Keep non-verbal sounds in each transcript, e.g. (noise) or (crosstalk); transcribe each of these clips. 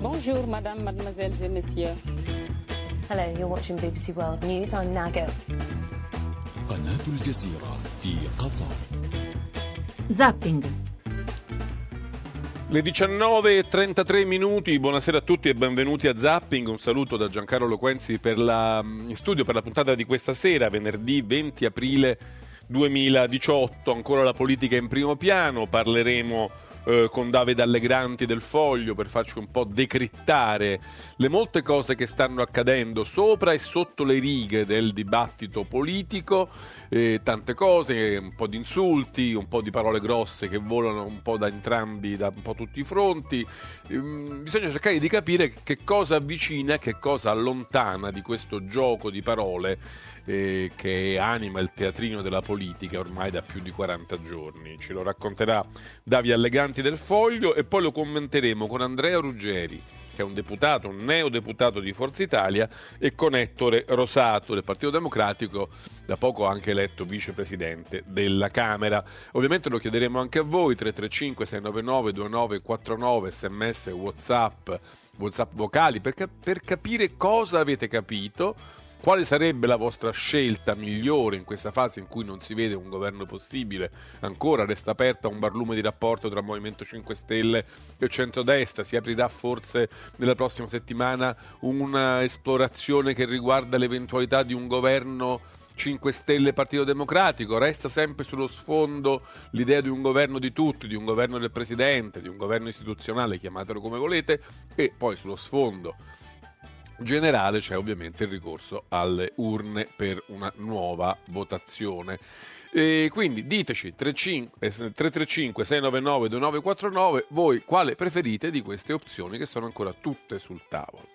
Bonjour, madame, mademoiselles et messieurs. Hello, you're watching BBC World News. I'm Nago. قناة الجزيرة في قطر Zapping. Le 19.33 minuti, buonasera a tutti e benvenuti a Zapping. Un saluto da Giancarlo Loquenzi per la, in studio per la puntata di questa sera, venerdì 20 aprile 2018. Ancora la politica in primo piano, parleremo eh, con Davide Allegranti del Foglio per farci un po' decrittare le molte cose che stanno accadendo sopra e sotto le righe del dibattito politico, eh, tante cose, un po' di insulti, un po' di parole grosse che volano un po' da entrambi, da un po' tutti i fronti. Ehm, bisogna cercare di capire che cosa avvicina e che cosa allontana di questo gioco di parole eh, che anima il teatrino della politica ormai da più di 40 giorni. Ce lo racconterà Davide Alleganti del Foglio e poi lo commenteremo con Andrea Ruggeri che è un deputato, un neodeputato di Forza Italia, e con Ettore Rosato del Partito Democratico, da poco anche eletto vicepresidente della Camera. Ovviamente lo chiederemo anche a voi, 335 699 2949, sms, whatsapp, whatsapp vocali, per, cap- per capire cosa avete capito quale sarebbe la vostra scelta migliore in questa fase in cui non si vede un governo possibile? Ancora resta aperta un barlume di rapporto tra Movimento 5 Stelle e centrodestra. Si aprirà forse nella prossima settimana una esplorazione che riguarda l'eventualità di un governo 5 Stelle Partito Democratico, resta sempre sullo sfondo l'idea di un governo di tutti, di un governo del Presidente, di un governo istituzionale, chiamatelo come volete, e poi sullo sfondo generale c'è ovviamente il ricorso alle urne per una nuova votazione. E quindi diteci 335 699 2949 voi quale preferite di queste opzioni che sono ancora tutte sul tavolo.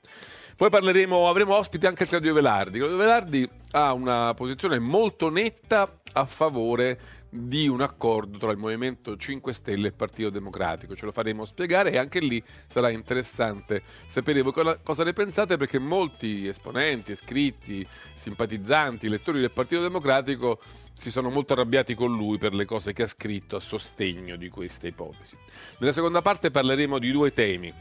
Poi parleremo, avremo ospite anche Claudio Velardi. Claudio Velardi ha una posizione molto netta a favore di un accordo tra il Movimento 5 Stelle e il Partito Democratico. Ce lo faremo spiegare e anche lì sarà interessante sapere voi cosa ne pensate perché molti esponenti, iscritti, simpatizzanti, lettori del Partito Democratico si sono molto arrabbiati con lui per le cose che ha scritto a sostegno di questa ipotesi. Nella seconda parte parleremo di due temi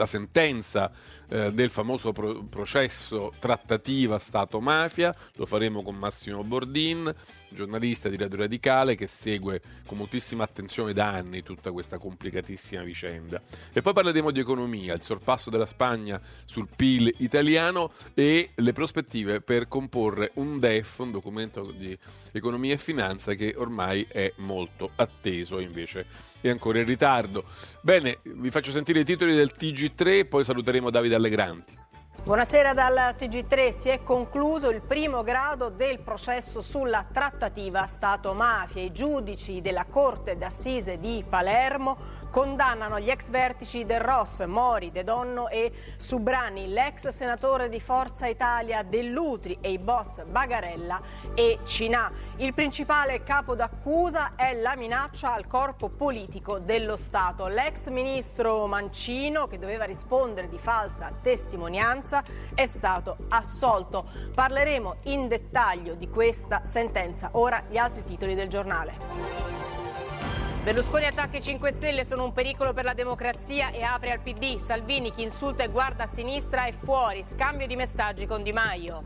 la sentenza eh, del famoso pro- processo trattativa Stato-mafia, lo faremo con Massimo Bordin, giornalista di Radio Radicale che segue con moltissima attenzione da anni tutta questa complicatissima vicenda. E poi parleremo di economia, il sorpasso della Spagna sul PIL italiano e le prospettive per comporre un DEF, un documento di economia e finanza che ormai è molto atteso invece è ancora in ritardo. Bene, vi faccio sentire i titoli del TG3, poi saluteremo Davide Allegranti. Buonasera dal TG3. Si è concluso il primo grado del processo sulla trattativa Stato-mafia. I giudici della Corte d'Assise di Palermo condannano gli ex vertici del Ross, Mori, De Donno e Subrani, l'ex senatore di Forza Italia Dell'Utri e i boss Bagarella e Cinà. Il principale capo d'accusa è la minaccia al corpo politico dello Stato. L'ex ministro Mancino, che doveva rispondere di falsa testimonianza, è stato assolto. Parleremo in dettaglio di questa sentenza. Ora gli altri titoli del giornale. Berlusconi attacca i 5 Stelle, sono un pericolo per la democrazia e apre al PD. Salvini chi insulta e guarda a sinistra è fuori. Scambio di messaggi con Di Maio.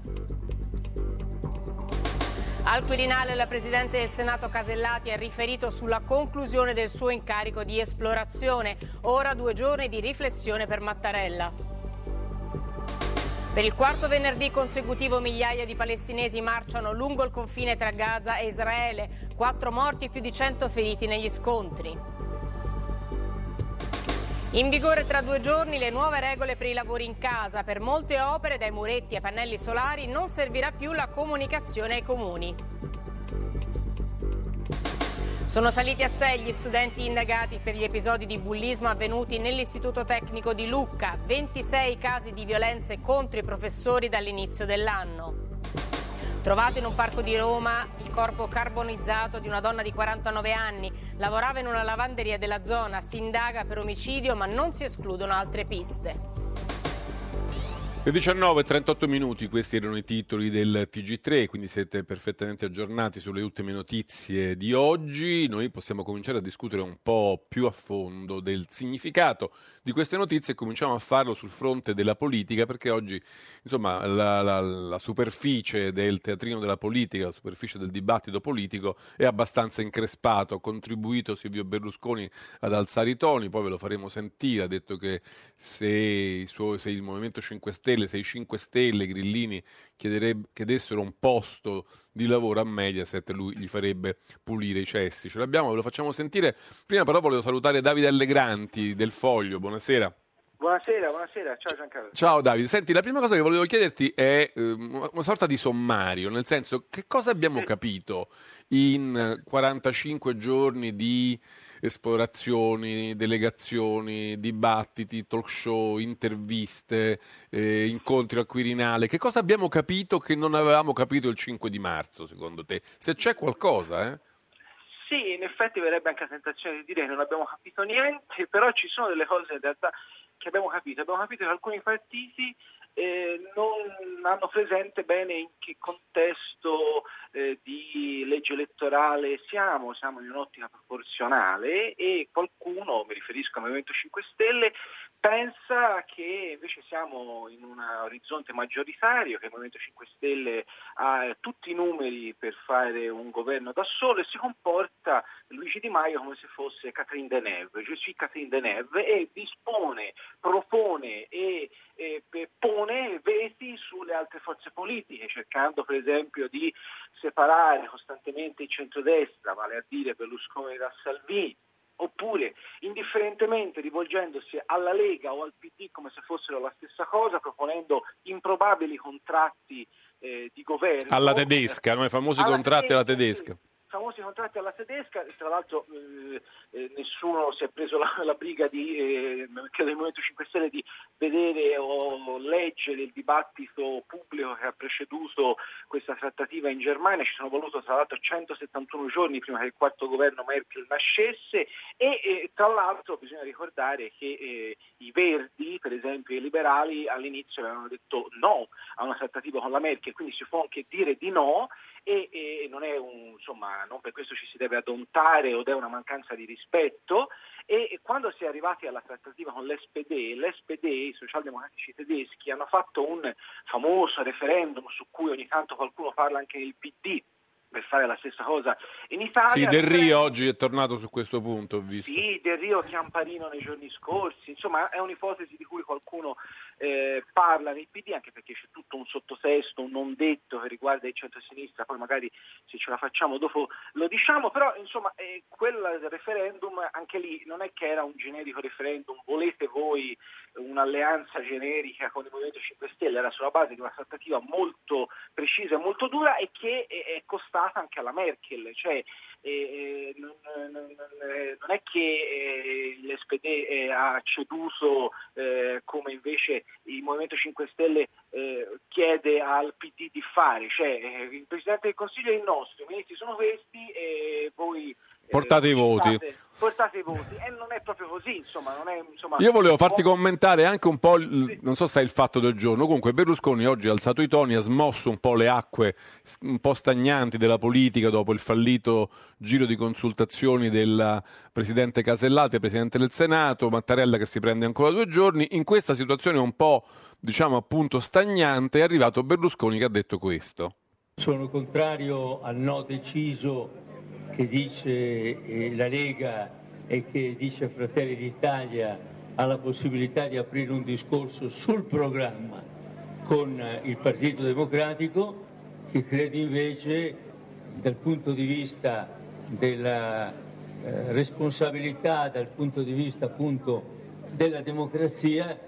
Al Quirinale la Presidente del Senato Casellati ha riferito sulla conclusione del suo incarico di esplorazione. Ora due giorni di riflessione per Mattarella. Per il quarto venerdì consecutivo migliaia di palestinesi marciano lungo il confine tra Gaza e Israele, quattro morti e più di cento feriti negli scontri. In vigore tra due giorni le nuove regole per i lavori in casa. Per molte opere, dai muretti ai pannelli solari, non servirà più la comunicazione ai comuni. Sono saliti a sé gli studenti indagati per gli episodi di bullismo avvenuti nell'Istituto Tecnico di Lucca, 26 casi di violenze contro i professori dall'inizio dell'anno. Trovato in un parco di Roma il corpo carbonizzato di una donna di 49 anni, lavorava in una lavanderia della zona, si indaga per omicidio ma non si escludono altre piste. Le 19 e 38 minuti, questi erano i titoli del TG3, quindi siete perfettamente aggiornati sulle ultime notizie di oggi. Noi possiamo cominciare a discutere un po' più a fondo del significato di queste notizie e cominciamo a farlo sul fronte della politica, perché oggi insomma, la, la, la superficie del teatrino della politica, la superficie del dibattito politico è abbastanza increspato. Ha contribuito Silvio Berlusconi ad alzare i toni, poi ve lo faremo sentire. Ha detto che se, suo, se il Movimento 5 Stelle Stelle, se i 5 Stelle, Grillini chiedessero un posto di lavoro a Mediaset, lui gli farebbe pulire i cessi. Ce l'abbiamo, ve lo facciamo sentire. Prima però volevo salutare Davide Allegranti del Foglio, buonasera. Buonasera, buonasera, ciao Giancarlo. Ciao Davide, senti, la prima cosa che volevo chiederti è eh, una sorta di sommario, nel senso che cosa abbiamo capito in 45 giorni di esplorazioni, delegazioni, dibattiti, talk show, interviste, eh, incontri al Quirinale. Che cosa abbiamo capito che non avevamo capito il 5 di marzo, secondo te? Se c'è qualcosa, eh? Sì, in effetti verrebbe anche la tentazione di dire che non abbiamo capito niente, però ci sono delle cose in realtà che abbiamo capito. Abbiamo capito che alcuni partiti eh, non hanno presente bene in che contesto eh, di legge elettorale siamo, siamo in un'ottica proporzionale e qualcuno, mi riferisco al Movimento 5 Stelle, pensa che invece siamo in un orizzonte maggioritario, che il Movimento 5 Stelle ha tutti i numeri per fare un governo da solo e si comporta Luigi Di Maio come se fosse Catherine Deneuve, je suis Catherine Deneuve e dispone, propone e, e pone veti sulle altre forze politiche, cercando per esempio di separare costantemente il centrodestra, vale a dire Berlusconi da Salvini, oppure indifferentemente rivolgendosi alla Lega o al PD come se fossero la stessa cosa, proponendo improbabili contratti eh, di governo. Alla tedesca, no? i famosi contratti alla tedesca. Sì famosi contratti alla tedesca, tra l'altro eh, eh, nessuno si è preso la, la briga di, eh, credo del Movimento 5 Stelle di vedere o leggere il dibattito pubblico che ha preceduto questa trattativa in Germania, ci sono voluto tra l'altro 171 giorni prima che il quarto governo Merkel nascesse e tra l'altro bisogna ricordare che eh, i Verdi, per esempio i liberali, all'inizio avevano detto no a una trattativa con la Merkel, quindi si può anche dire di no e, e non, un, insomma, non per questo ci si deve adontare o è una mancanza di rispetto e, quando si è arrivati alla trattativa con l'SPD, l'SPD, i socialdemocratici tedeschi, hanno fatto un famoso referendum su cui ogni tanto qualcuno parla anche nel PD, per fare la stessa cosa in Italia. Sì, Del Rio oggi è tornato su questo punto, ho visto. Sì, Del Rio Chiamparino nei giorni scorsi, insomma è un'ipotesi di cui qualcuno eh, parla nei PD, anche perché c'è tutto un sottotesto, un non detto che riguarda il centro-sinistra, poi magari se ce la facciamo dopo lo diciamo, però insomma eh, quel referendum anche lì non è che era un generico referendum, volete voi un'alleanza generica con il Movimento 5 Stelle, era sulla base di una trattativa molto precisa e molto dura e che è costata anche alla Merkel, cioè eh, non, non, non, è che eh, l'SPD eh, ha ceduto eh, come invece il Movimento 5 Stelle eh, chiede al PD di fare, cioè eh, il Presidente del Consiglio è il nostro, i ministri sono questi e voi portate i voti. Portate i voti. E non è proprio così, insomma, è, insomma Io volevo farti commentare anche un po', il, non so se è il fatto del giorno, comunque Berlusconi oggi ha alzato i toni, ha smosso un po' le acque un po' stagnanti della politica dopo il fallito giro di consultazioni del Presidente Casellati, Presidente del Senato, Mattarella che si prende ancora due giorni. In questa situazione un po', diciamo appunto, stagnante è arrivato Berlusconi che ha detto questo. Sono contrario al no deciso che dice eh, la Lega e che dice Fratelli d'Italia ha la possibilità di aprire un discorso sul programma con eh, il Partito Democratico che crede invece dal punto di vista della eh, responsabilità, dal punto di vista appunto della democrazia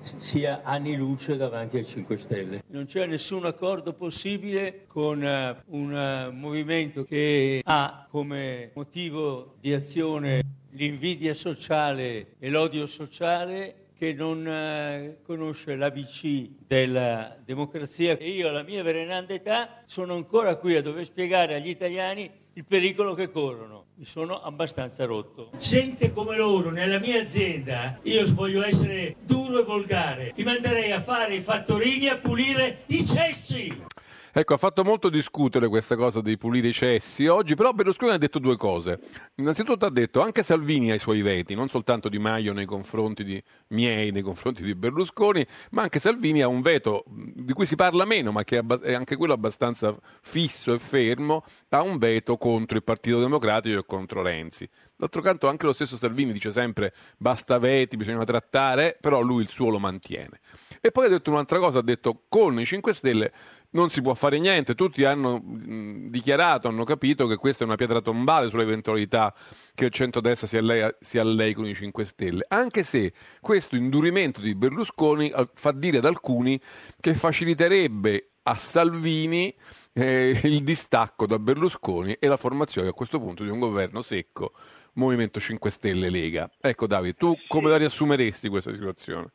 sia anni luce davanti ai 5 Stelle. Non c'è nessun accordo possibile con uh, un uh, movimento che ha come motivo di azione l'invidia sociale e l'odio sociale che non eh, conosce l'ABC della democrazia e io alla mia veneranda età sono ancora qui a dover spiegare agli italiani il pericolo che corrono. Mi sono abbastanza rotto. Gente come loro nella mia azienda, io voglio essere duro e volgare, ti manderei a fare i fattorini a pulire i cessi. Ecco, ha fatto molto discutere questa cosa di pulire i cessi oggi, però Berlusconi ha detto due cose. Innanzitutto ha detto anche Salvini ha i suoi veti, non soltanto Di Maio nei confronti di miei, nei confronti di Berlusconi, ma anche Salvini ha un veto di cui si parla meno, ma che è anche quello abbastanza fisso e fermo, ha un veto contro il Partito Democratico e contro Renzi. D'altro canto anche lo stesso Salvini dice sempre basta veti, bisogna trattare, però lui il suo lo mantiene. E poi ha detto un'altra cosa, ha detto con i 5 Stelle non si può fare niente, tutti hanno dichiarato, hanno capito che questa è una pietra tombale sull'eventualità che il centrodestra si allei, si allei con i 5 Stelle, anche se questo indurimento di Berlusconi fa dire ad alcuni che faciliterebbe a Salvini eh, il distacco da Berlusconi e la formazione a questo punto di un governo secco Movimento 5 Stelle Lega. Ecco Davide, tu come la riassumeresti questa situazione?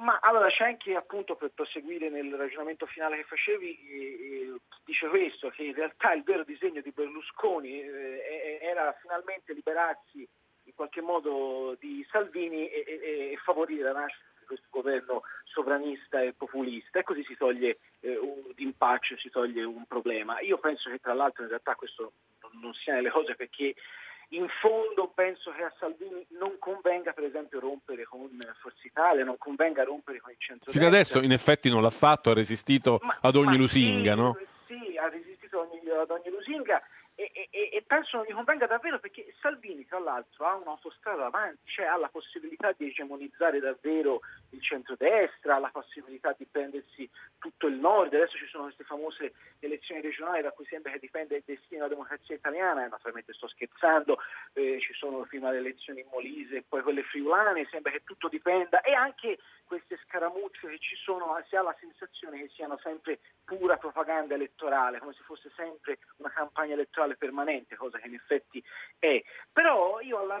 Ma allora c'è anche appunto per proseguire nel ragionamento finale che facevi, eh, dice questo, che in realtà il vero disegno di Berlusconi eh, era finalmente liberarsi in qualche modo di Salvini e, e, e favorire la nascita di questo governo sovranista e populista e così si toglie eh, un impaccio, si toglie un problema. Io penso che tra l'altro in realtà questo non sia nelle cose perché in fondo penso che a Salvini non convenga per esempio rompere con Forza Italia, non convenga rompere con il centro Fino adesso in effetti non l'ha fatto, ha resistito ma, ad ogni lusinga, sì, no? Sì, ha resistito ogni, ad ogni lusinga e, e, e, penso non gli convenga davvero perché Salvini tra l'altro ha un'autostrada davanti, cioè ha la possibilità di egemonizzare davvero il centrodestra, ha la possibilità di prendersi tutto il nord, adesso ci sono queste famose elezioni regionali da cui sembra che dipenda il destino della democrazia italiana, eh, naturalmente sto scherzando, eh, ci sono prima le elezioni in Molise e poi quelle friulane, sembra che tutto dipenda. E anche queste scaramucce che ci sono si ha la sensazione che siano sempre pura propaganda elettorale, come se fosse sempre una campagna elettorale permanente, cosa che in effetti è. Però io alla,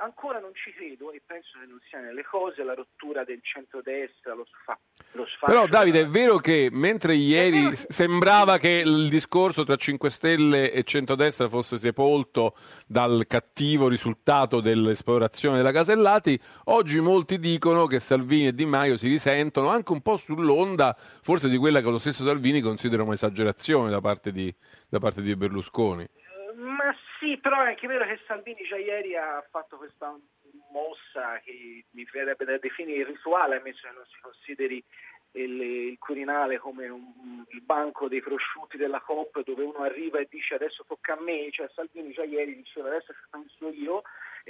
ancora non ci credo e penso che non sia nelle cose la rottura del centrodestra, lo, sfa, lo sfascio. Però Davide, è vero che mentre ieri che... sembrava che il discorso tra 5 Stelle e centrodestra fosse sepolto dal cattivo risultato dell'esplorazione della Casellati, oggi molti dicono che Salvini e Di Maio si risentono anche un po' sull'onda forse di quella che lo stesso Salvini considera un'esagerazione da parte di, da parte di Berlusconi. Ma sì, però è anche vero che Salvini già ieri ha fatto questa mossa che mi verrebbe da definire rituale, ammesso che non si consideri il, il Quirinale come un, il banco dei prosciutti della COP dove uno arriva e dice adesso tocca a me, cioè Salvini già ieri diceva adesso ci penso io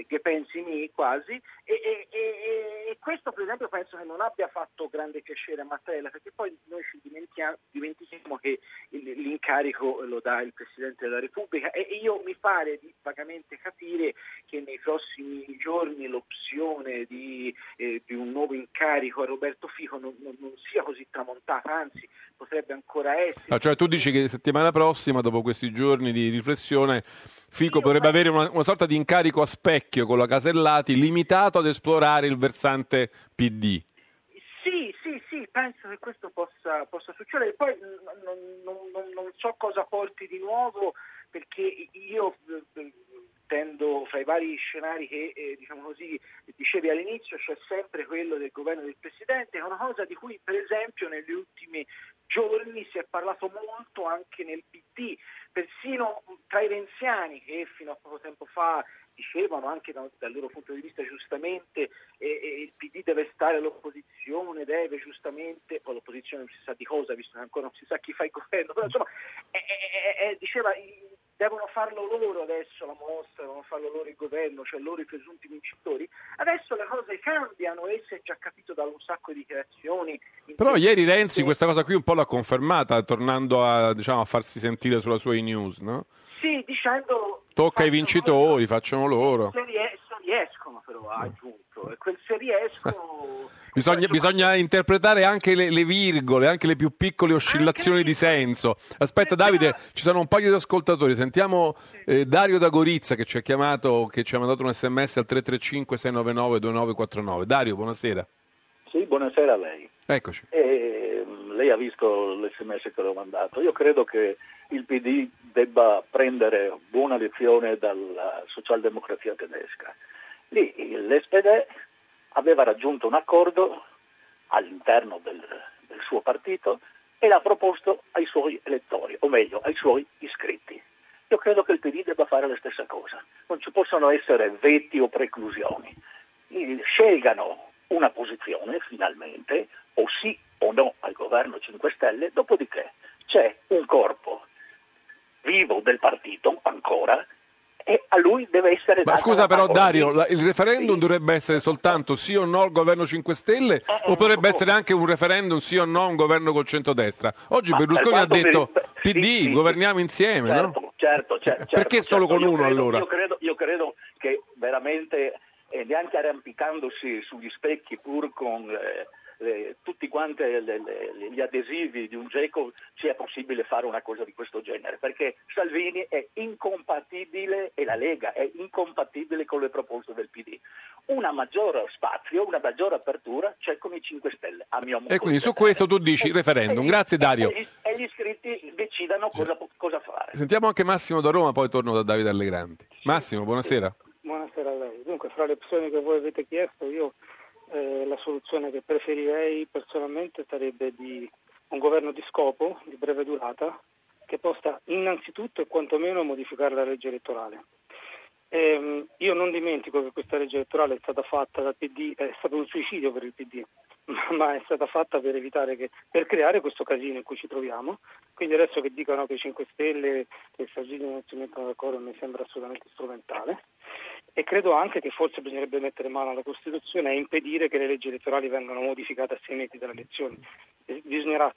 che pensi mi quasi e, e, e, questo per esempio penso che non abbia fatto grande piacere a Mattarella perché poi noi ci dimentichiamo che l'incarico lo dà il Presidente della Repubblica e io mi pare di vagamente capire che nei prossimi giorni l'opzione di, eh, di un nuovo incarico a Roberto Fico non, non, non, sia così tramontata, anzi potrebbe ancora essere. Ah, cioè tu dici che settimana prossima, dopo questi giorni di riflessione, Fico potrebbe avere una, una, sorta di incarico a specchio con la Casellati limitato ad esplorare il versante PD. Sì, sì, sì, penso che questo possa, possa succedere. Poi non, non, non, non, so cosa porti di nuovo perché io eh, tendo fra i vari scenari che eh, diciamo così, dicevi all'inizio c'è sempre quello del governo del Presidente, è una cosa di cui per esempio negli ultimi giorni si è parlato molto anche nel PD, persino tra i renziani che fino a poco tempo fa dicevano anche da, dal loro punto di vista giustamente eh, il PD deve stare all'opposizione, deve giustamente, poi l'opposizione non si sa di cosa, visto che ancora non si sa chi fa il governo, però insomma eh, diceva devono farlo loro adesso la mostra, devono farlo loro il governo, cioè loro i presunti vincitori. Adesso le cose cambiano e si è già capito da un sacco di dichiarazioni. Però ieri Renzi questa cosa qui un po' l'ha confermata, tornando a, diciamo, a farsi sentire sulla sua e-news, no? Sì, dicendo... Tocca ai vincitori, loro, facciano loro. Se, riescono però, ha aggiunto, e quel se riescono... (laughs) Bisogna, bisogna, interpretare anche le, le, virgole, anche le più piccole oscillazioni di senso. Aspetta Davide, ci sono un paio di ascoltatori. Sentiamo eh, Dario da Gorizia che ci ha chiamato, che ci ha mandato un sms al 335 699 2949. Dario, buonasera. Sì, buonasera a lei. Eccoci. Eh, lei ha visto l'SMS che l'ho mandato. Io credo che il PD debba prendere buona lezione dalla socialdemocrazia tedesca. Lì l'SPD aveva raggiunto un accordo all'interno del, del suo partito e l'ha proposto ai suoi elettori, o meglio, ai suoi iscritti. Io credo che il PD debba fare la stessa cosa. Non ci possono essere veti o preclusioni. Scelgano una posizione finalmente, o sì o no al governo 5 Stelle, dopodiché c'è un corpo vivo del partito ancora e a lui deve essere Ma scusa però Dario, la, il referendum sì. dovrebbe essere soltanto sì o no al governo 5 Stelle eh, o potrebbe essere anche un referendum sì o no a un governo col centrodestra? Oggi Ma Berlusconi ha detto mi... PD, sì, governiamo insieme, certo, no? Certo, certo, certo Perché solo certo, con uno credo, allora? Io credo, io credo, che veramente, eh, neanche arrampicandosi sugli specchi pur con... Eh, eh, tutti quanti le, le, gli adesivi di un GECO sia possibile fare una cosa di questo genere, perché Salvini è incompatibile e la Lega è incompatibile con le proposte del PD. Una maggiore spazio, una maggiore apertura c'è con i 5 Stelle, a mio modo E quindi su questo tu dici referendum. Grazie Dario. E, e gli iscritti decidano cosa, cosa, fare. Sentiamo anche Massimo da Roma, poi torno da Davide Allegranti. Massimo, buonasera. Buonasera a lei. Dunque, fra le opzioni che voi avete chiesto, io eh, la soluzione che preferirei personalmente sarebbe di un governo di scopo, di breve durata, che possa innanzitutto e quantomeno modificare la legge elettorale. Eh, io non dimentico che questa legge elettorale è stata fatta dal PD, è stato un suicidio per il PD, (laughs) ma è stata fatta per evitare che, per creare questo casino in cui ci troviamo. Quindi adesso che dicono che i 5 Stelle e Salvini non si mettono d'accordo mi sembra assolutamente strumentale e credo anche che forse bisognerebbe mettere mano alla Costituzione e impedire che le leggi elettorali vengano modificate a sei mesi dalle elezioni. Bisognerà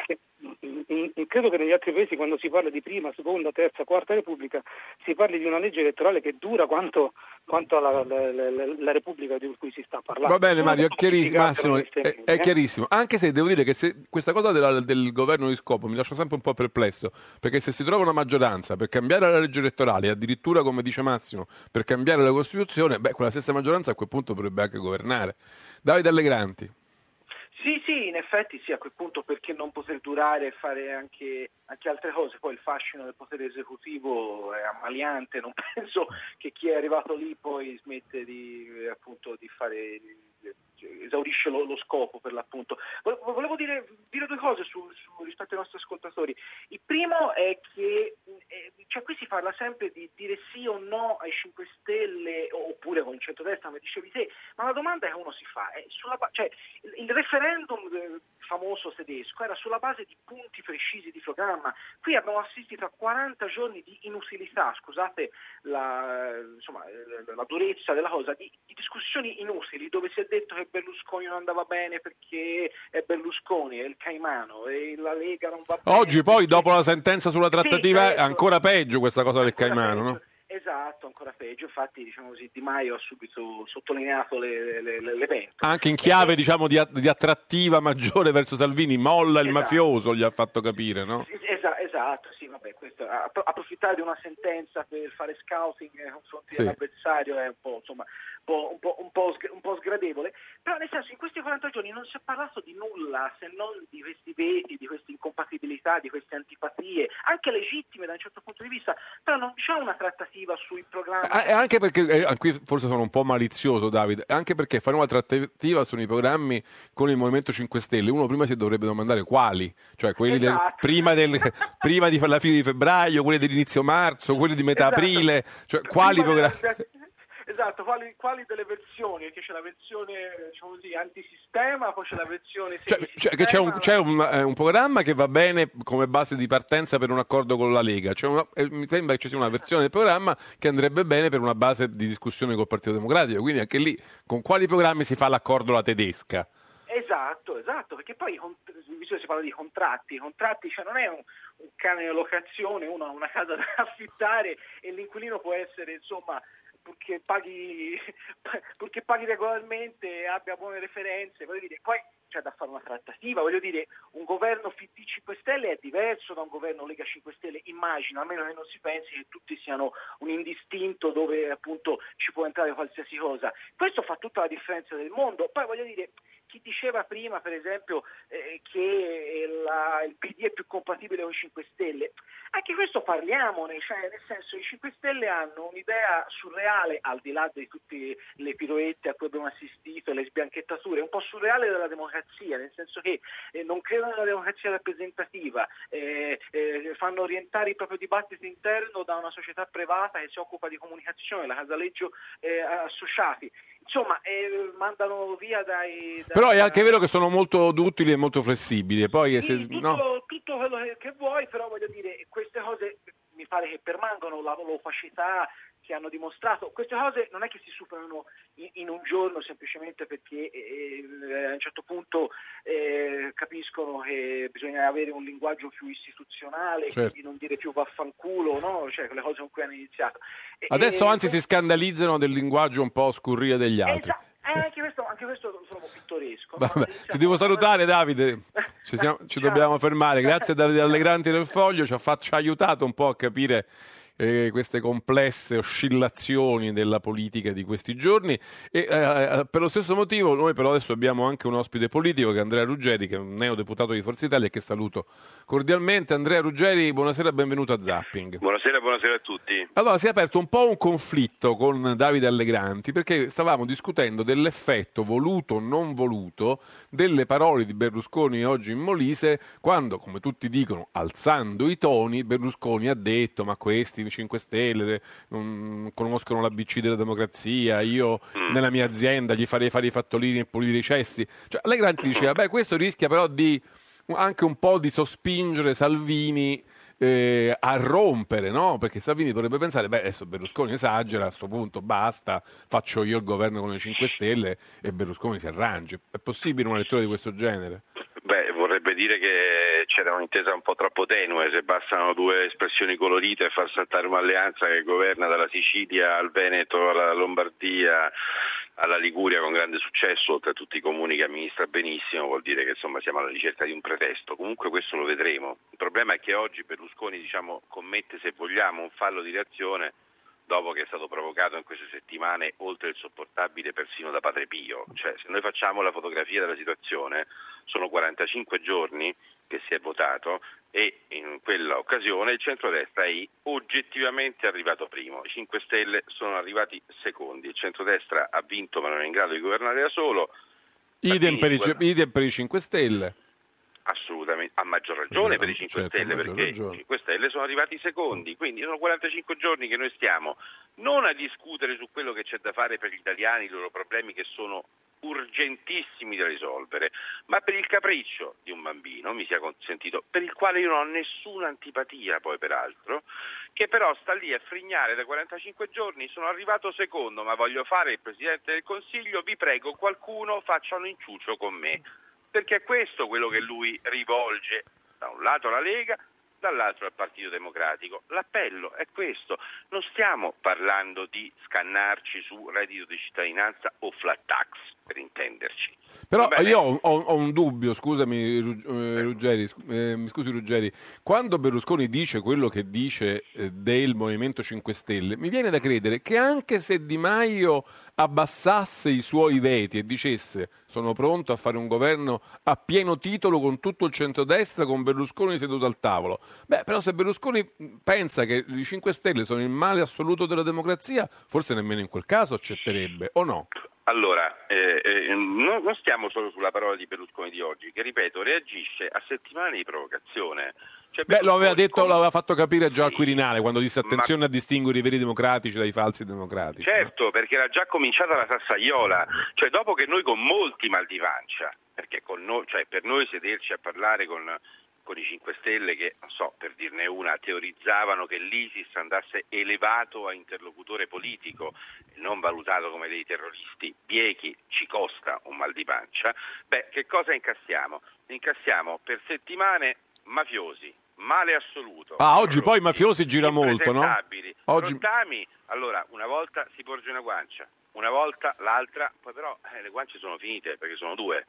credo che negli altri paesi quando si parla di prima, seconda, terza, quarta Repubblica si parli di una legge elettorale che dura quanto, quanto la, la, la, la, Repubblica di cui si sta parlando. Va bene Mario, è chiarissimo, Massimo, è, è, chiarissimo. Anche se devo dire che se, questa cosa della, del governo di scopo mi lascia sempre un po' perplesso, perché se si trova una maggioranza per cambiare la legge elettorale, addirittura come dice Massimo, per cambiare la Costituzione, Costituzione, beh, quella stessa maggioranza a quel punto potrebbe anche governare. Davide Allegranti. Sì, sì, in effetti sì, a quel punto perché non poter durare e fare anche, anche, altre cose, poi il fascino del potere esecutivo è ammaliante, non (laughs) penso che chi è arrivato lì poi smette di, appunto, di fare esaurisce lo, lo, scopo per l'appunto. Volevo dire, dire due cose su, su, rispetto ai nostri ascoltatori. Il primo è che eh, cioè qui si parla sempre di dire sì o no ai 5 Stelle oppure con il centrodestra, come dicevi te, ma la domanda che uno si fa è sulla cioè, il, il referendum eh, famoso tedesco era sulla base di punti precisi di programma. Qui abbiamo assistito a 40 giorni di inutilità, scusate la, insomma, la durezza della cosa, di, di discussioni inutili dove si è detto che Berlusconi non andava bene perché è Berlusconi, è il Caimano e la Lega non va bene. Oggi poi dopo la sentenza sulla trattativa sì, è ancora peggio questa cosa del Caimano, no? Esatto, ancora peggio. Infatti, diciamo così, Di Maio ha subito sottolineato le, le, le, l'evento. Anche in chiave, diciamo, di, di, attrattiva maggiore verso Salvini, molla il esatto. mafioso, gli ha fatto capire, no? Esatto, esatto sì, vabbè, questo, approfittare di una sentenza per fare scouting nei confronti sì. dell'avversario è un po', insomma, un po', un, po', un po', sgradevole, però nel senso in questi 40 giorni non si è parlato di nulla se non di questi veti, di queste incompatibilità, di queste antipatie, anche legittime da un certo punto di vista, però non c'è una trattativa sui programmi. Eh, anche perché, eh, qui forse sono un po' malizioso Davide, anche perché fare una trattativa sui programmi con il Movimento 5 Stelle, uno prima si dovrebbe domandare quali, cioè quelli esatto. del, prima, del, (laughs) prima di la fine di febbraio, quelli dell'inizio marzo, quelli di metà esatto. aprile, cioè quali programmi... Esatto, quali, quali, delle versioni? Perché c'è la versione diciamo così, antisistema, poi c'è la versione cioè, cioè c'è, un, c'è un, eh, un, programma che va bene come base di partenza per un accordo con la Lega. Una, eh, mi sembra che ci sia una versione del programma che andrebbe bene per una base di discussione col Partito Democratico. Quindi anche lì con quali programmi si fa l'accordo la tedesca? Esatto, esatto, perché poi visto che si parla di contratti, contratti cioè non è un, un cane di locazione, uno ha una casa da (laughs) affittare e l'inquilino può essere insomma purché paghi, (laughs) purché paghi regolarmente, abbia buone referenze, voglio dire, poi c'è da fare una trattativa, voglio dire, un governo FIT 5 Stelle è diverso da un governo Lega 5 Stelle, immagino, a meno che non si pensi che tutti siano un indistinto dove appunto ci può entrare qualsiasi cosa. Questo fa tutta la differenza del mondo. Poi voglio dire, chi diceva prima, per esempio, eh, che la, il PD è più compatibile con i 5 Stelle, anche questo parliamone, cioè nel senso i 5 Stelle hanno un'idea surreale, al di là di tutte le piroette a cui abbiamo assistito, le sbianchettature, un po' surreale della democrazia, nel senso che eh, non credono alla democrazia rappresentativa, eh, eh, fanno orientare il proprio dibattito interno da una società privata che si occupa di comunicazione, la Casaleggio eh, Associati. Insomma, eh, mandano via dai, dai... Però è anche vero che sono molto duttili e molto flessibili. Poi, sì, se, tutto, no. tutto quello che, che vuoi, però voglio dire, queste cose mi pare che permangono, la l'opacità che hanno dimostrato. Queste cose non è che si superano in, in un giorno semplicemente perché eh, a un certo punto eh, capiscono che bisogna avere un linguaggio più istituzionale, Certo. quindi non dire più vaffanculo, no? cioè quelle cose con cui hanno iniziato. E- Adesso e- anzi si scandalizzano del linguaggio un po' scurrile degli altri. Esatto, eh, anche, questo, anche questo lo trovo pittoresco. Vabbè, Iniziamo- ti devo salutare Davide, (laughs) ci, siamo- ci dobbiamo fermare. Grazie a Davide Allegranti del Foglio, ci ha, fa- ci ha aiutato un po' a capire eh, queste complesse oscillazioni della politica di questi giorni e eh, per lo stesso motivo noi però adesso abbiamo anche un ospite politico che è Andrea Ruggeri che è un neodeputato di Forza Italia e che saluto cordialmente. Andrea Ruggeri, buonasera, benvenuto a Zapping. Buonasera, buonasera a tutti. Allora si è aperto un po' un conflitto con Davide Allegranti perché stavamo discutendo dell'effetto voluto o non voluto delle parole di Berlusconi oggi in Molise quando, come tutti dicono, alzando i toni, Berlusconi ha detto ma questi 5 Stelle non conoscono l'ABC della democrazia, io nella mia azienda gli farei fare i fattolini e pulire i cessi. Cioè, Allegranti diceva, beh questo rischia però di anche un po' di sospingere Salvini eh, a rompere, no? Perché Salvini potrebbe pensare, beh, adesso Berlusconi esagera, a questo punto basta, faccio io il governo con le 5 Stelle e Berlusconi si arrangi. È possibile una lettura di questo genere? Beh, vorrebbe dire che c'era un'intesa un po' troppo tenue, se bastano due espressioni colorite e far saltare un'alleanza che governa dalla Sicilia al Veneto alla Lombardia alla Liguria con grande successo, oltre a tutti i comuni che amministra benissimo, vuol dire che insomma siamo alla ricerca di un pretesto. Comunque questo lo vedremo. Il problema è che oggi Berlusconi diciamo, commette, se vogliamo, un fallo di reazione dopo che è stato provocato in queste settimane oltre il sopportabile persino da Padre Pio. Cioè, se noi facciamo la fotografia della situazione, sono 45 giorni che si è votato e in quella occasione il centrodestra è oggettivamente arrivato primo, i 5 Stelle sono arrivati secondi, il centrodestra ha vinto ma non è in grado di governare da solo, Idem per, i, idem per i 5 Stelle. Assolutamente, a maggior ragione per i 5 Certo, Stelle perché ragione. i 5 Stelle sono arrivati secondi, quindi sono 45 giorni che noi stiamo non a discutere su quello che c'è da fare per gli italiani, i loro problemi che sono urgentissimi da risolvere, ma per il capriccio di un bambino, mi sia consentito, per il quale io non ho nessuna antipatia poi peraltro, che però sta lì a frignare da 45 giorni, sono arrivato secondo, ma voglio fare il Presidente del Consiglio, vi prego qualcuno faccia un inciucio con me perché è questo quello che lui rivolge da un lato alla Lega, dall'altro al Partito Democratico. L'appello è questo, non stiamo parlando di scannarci su reddito di cittadinanza o flat tax, per intenderci. Però io ho, ho- ho un dubbio, scusami Rug- eh, Ruggeri, eh, scusi Ruggeri, quando Berlusconi dice quello che dice eh, del Movimento 5 Stelle, mi viene da credere che anche se Di Maio abbassasse i suoi veti e dicesse sono pronto a fare un governo a pieno titolo con tutto il centrodestra, con Berlusconi seduto al tavolo, beh però se Berlusconi pensa che i 5 Stelle sono il male assoluto della democrazia, forse nemmeno in quel caso accetterebbe, o no? Allora, eh, eh, non, non stiamo solo sulla parola di Berlusconi di oggi, che ripeto, reagisce a settimane di provocazione. Cioè, Beh, lo aveva detto, com- l'aveva fatto capire già al Quirinale quando disse ma- attenzione a distinguere i veri democratici dai falsi democratici. no? Certo, perché era già cominciata la sassaiola, cioè dopo che noi con molti mal di pancia, perché con noi, cioè per noi sederci a parlare con, con i 5 Stelle che, non so, per dirne una, teorizzavano che l'ISIS andasse elevato a interlocutore politico e non valutato come dei terroristi biechi, ci costa un mal di pancia, beh, che cosa incassiamo? Incassiamo per settimane mafiosi, male assoluto. Ah, oggi poi i mafiosi gira molto, no? Oggi- Rottami, allora una volta si porge una guancia, una volta l'altra, poi però eh, le guance sono finite perché sono due.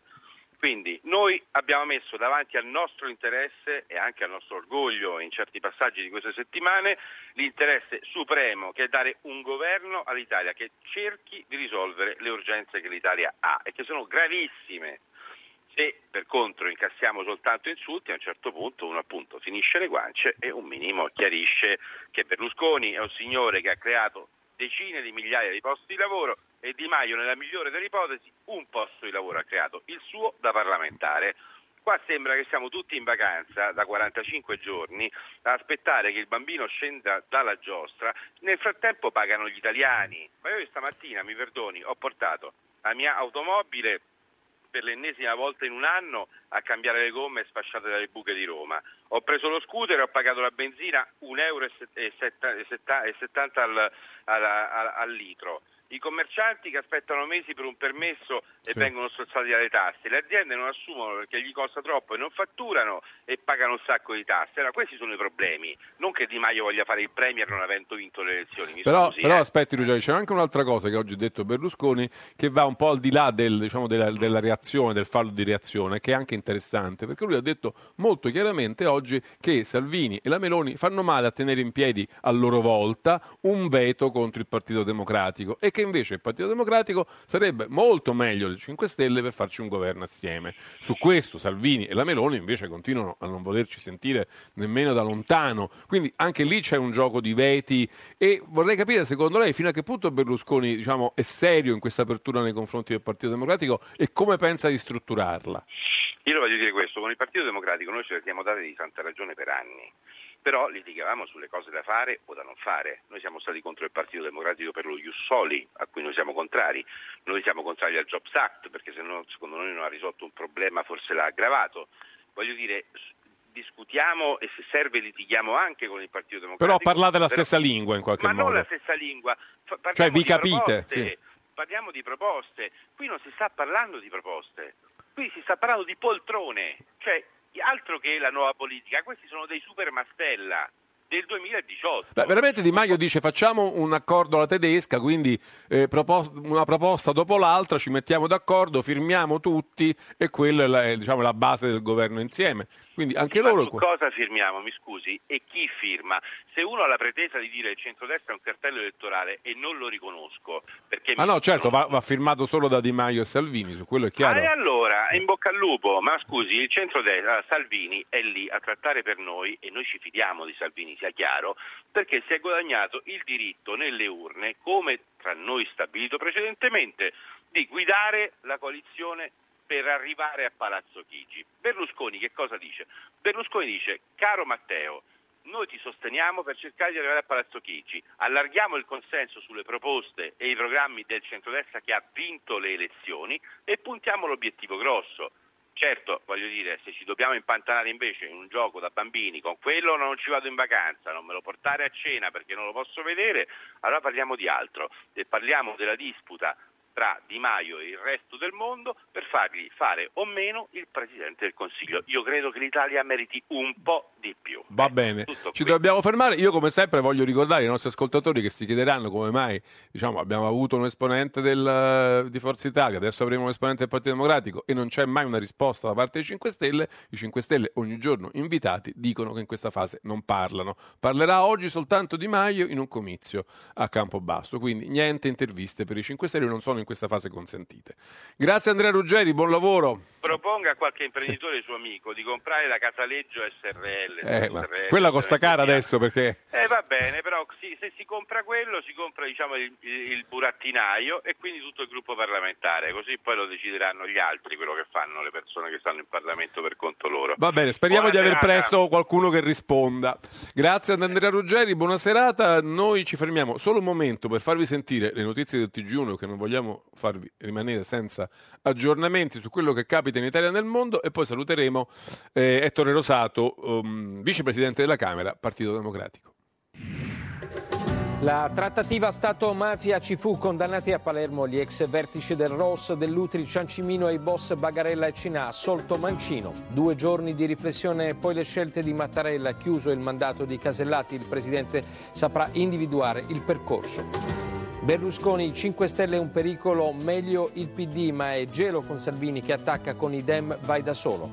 Quindi noi abbiamo messo davanti al nostro interesse e anche al nostro orgoglio in certi passaggi di queste settimane l'interesse supremo che è dare un governo all'Italia che cerchi di risolvere le urgenze che l'Italia ha e che sono gravissime. Se per contro incassiamo soltanto insulti, a un certo punto uno appunto finisce le guance e un minimo chiarisce che Berlusconi è un signore che ha creato decine di migliaia di posti di lavoro e Di Maio nella migliore delle ipotesi un posto di lavoro ha creato, il suo da parlamentare. Qua sembra che siamo tutti in vacanza da 45 giorni a aspettare che il bambino scenda dalla giostra, nel frattempo pagano gli italiani. Ma io stamattina, mi perdoni, ho portato la mia automobile per l'ennesima volta in un anno a cambiare le gomme sfasciate dalle buche di Roma. Ho preso lo scooter e ho pagato la benzina 1,70 euro al, al, al, al litro i commercianti che aspettano mesi per un permesso e Sì. vengono strozzati dalle tasse, le aziende non assumono perché gli costa troppo e non fatturano e pagano un sacco di tasse. Allora questi sono i problemi, non che Di Maio voglia fare il premier non avendo vinto le elezioni. Mi Però, scusi, però eh. aspetti Ruggeri, c'è anche un'altra cosa che oggi ha detto Berlusconi che va un po' al di là del, diciamo, della, della reazione, del fallo di reazione, che è anche interessante, perché lui ha detto molto chiaramente oggi che Salvini e la Meloni fanno male a tenere in piedi a loro volta un veto contro il Partito Democratico e che invece il Partito Democratico sarebbe molto meglio del 5 Stelle per farci un governo assieme. Su questo Salvini e la Meloni invece continuano a non volerci sentire nemmeno da lontano, quindi anche lì c'è un gioco di veti e vorrei capire secondo lei fino a che punto Berlusconi diciamo, è serio in questa apertura nei confronti del Partito Democratico e come pensa di strutturarla. Io voglio dire questo, con il Partito Democratico noi le siamo date di santa ragione per anni, però litigavamo sulle cose da fare o da non fare. Noi siamo stati contro il Partito Democratico per lo Ius Soli, a cui noi siamo contrari. Noi siamo contrari al Jobs Act, perché se no, secondo noi non ha risolto un problema, forse l'ha aggravato. Voglio dire, discutiamo e se serve litighiamo anche con il Partito Democratico. Però parlate la Però- stessa lingua in qualche ma modo. non la stessa lingua. Cioè parliamo vi di capite? Sì. Parliamo di proposte. Qui non si sta parlando di proposte, qui si sta parlando di poltrone. Cioè, altro che la nuova politica, questi sono dei super mastella del 2018. Beh, veramente Di Maio dice facciamo un accordo alla tedesca, quindi eh, propos- una proposta dopo l'altra, ci mettiamo d'accordo, firmiamo tutti e quella è la, diciamo, la base del governo insieme. Quindi anche Ma loro... su cosa firmiamo, mi scusi? E chi firma? Se uno ha la pretesa di dire il centrodestra è un cartello elettorale e non lo riconosco, perché Ah no, certo, va, va firmato solo da Di Maio e Salvini, su quello è Ah, chiaro. e allora, in bocca al lupo, ma scusi, il centrodestra, Salvini è lì a trattare per noi e noi ci fidiamo di Salvini, sia chiaro, perché si è guadagnato il diritto nelle urne, come tra noi stabilito precedentemente, di guidare la coalizione per arrivare a Palazzo Chigi. Berlusconi che cosa dice? Berlusconi dice, caro Matteo, noi ti sosteniamo per cercare di arrivare a Palazzo Chigi, allarghiamo il consenso sulle proposte e i programmi del centrodestra che ha vinto le elezioni e puntiamo l'obiettivo grosso. Certo, voglio dire, se ci dobbiamo impantanare invece in un gioco da bambini, con quello non ci vado in vacanza, non me lo portare a cena perché non lo posso vedere, allora parliamo di altro. E parliamo della disputa tra Di Maio e il resto del mondo per fargli fare o meno il Presidente del Consiglio. Io credo che l'Italia meriti un po' di più. Va bene, tutto ci qui. dobbiamo fermare. Io come sempre voglio ricordare ai nostri ascoltatori che si chiederanno come mai diciamo, abbiamo avuto un esponente del- di Forza Italia, adesso avremo un esponente del Partito Democratico e non c'è mai una risposta da parte dei 5 Stelle. I 5 Stelle ogni giorno invitati dicono che in questa fase non parlano. Parlerà oggi soltanto Di Maio in un comizio a Campobasso, quindi niente interviste per i 5 Stelle, non sono in questa fase consentite. Grazie Andrea Ruggeri, buon lavoro. Proponga a qualche imprenditore suo amico di comprare la Casaleggio SRL. Eh, SRL, quella costa cara SRL. adesso perché Eh va bene, però sì, se si compra quello si compra diciamo, il, il burattinaio e quindi tutto il gruppo parlamentare, così poi lo decideranno gli altri, quello che fanno le persone che stanno in Parlamento per conto loro. Va bene, speriamo Buona di aver serata. presto qualcuno che risponda. Grazie ad Andrea Ruggeri, buona serata. Noi ci fermiamo solo un momento per farvi sentire le notizie del TG1 che non vogliamo farvi rimanere senza aggiornamenti su quello che capita in Italia e nel mondo e poi saluteremo eh, Ettore Rosato, um, vicepresidente della Camera, Partito Democratico. La trattativa Stato-mafia ci fu condannati a Palermo gli ex vertici del ROS, dell'Utri, Ciancimino e i boss Bagarella e Cinà, Solto Mancino. Due giorni di riflessione e poi le scelte di Mattarella, chiuso il mandato di Casellati, il presidente saprà individuare il percorso. Berlusconi, 5 Stelle è un pericolo, meglio il PD, ma è gelo con Salvini che attacca con i Dem, vai da solo.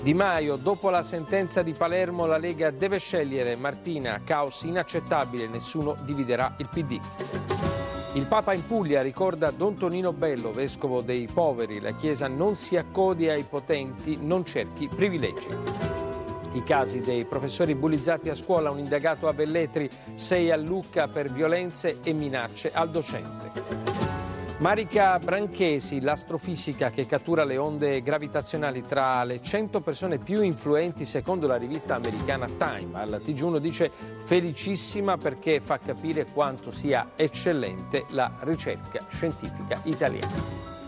Di Maio, dopo la sentenza di Palermo la Lega deve scegliere Martina, caos inaccettabile, nessuno dividerà il PD. Il Papa in Puglia ricorda Don Tonino Bello, vescovo dei poveri. La Chiesa non si accodi ai potenti, non cerchi privilegi. I casi dei professori bullizzati a scuola, un indagato a Velletri, sei a Lucca per violenze e minacce al docente. Marica Branchesi, l'astrofisica che cattura le onde gravitazionali tra le 100 persone più influenti secondo la rivista americana Time. Al TG1 dice felicissima perché fa capire quanto sia eccellente la ricerca scientifica italiana.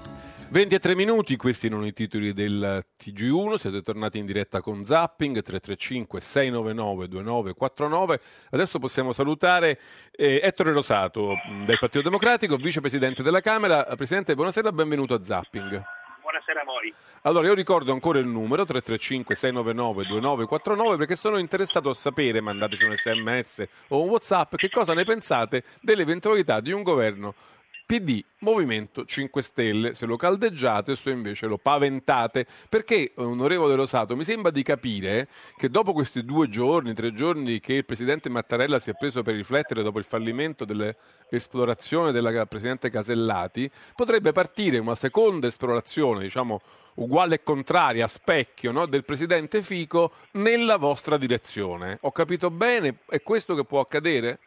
23 minuti, questi erano i titoli del TG1, siete tornati in diretta con Zapping 335 699 2949. Adesso possiamo salutare eh, Ettore Rosato mh, del Partito Democratico, vicepresidente della Camera. Presidente, buonasera, benvenuto a Zapping. Buonasera a voi. Allora, io ricordo ancora il numero 335 699 2949 perché sono interessato a sapere, mandateci un sms o un whatsapp, che cosa ne pensate dell'eventualità di un governo PD, Movimento 5 Stelle, se lo caldeggiate o se invece lo paventate, perché, onorevole Rosato, mi sembra di capire che dopo questi due giorni, tre giorni che il Presidente Mattarella si è preso per riflettere dopo il fallimento dell'esplorazione della Presidente Casellati, potrebbe partire una seconda esplorazione, diciamo, uguale e contraria, a specchio, no, del Presidente Fico nella vostra direzione. Ho capito bene? È questo che può accadere?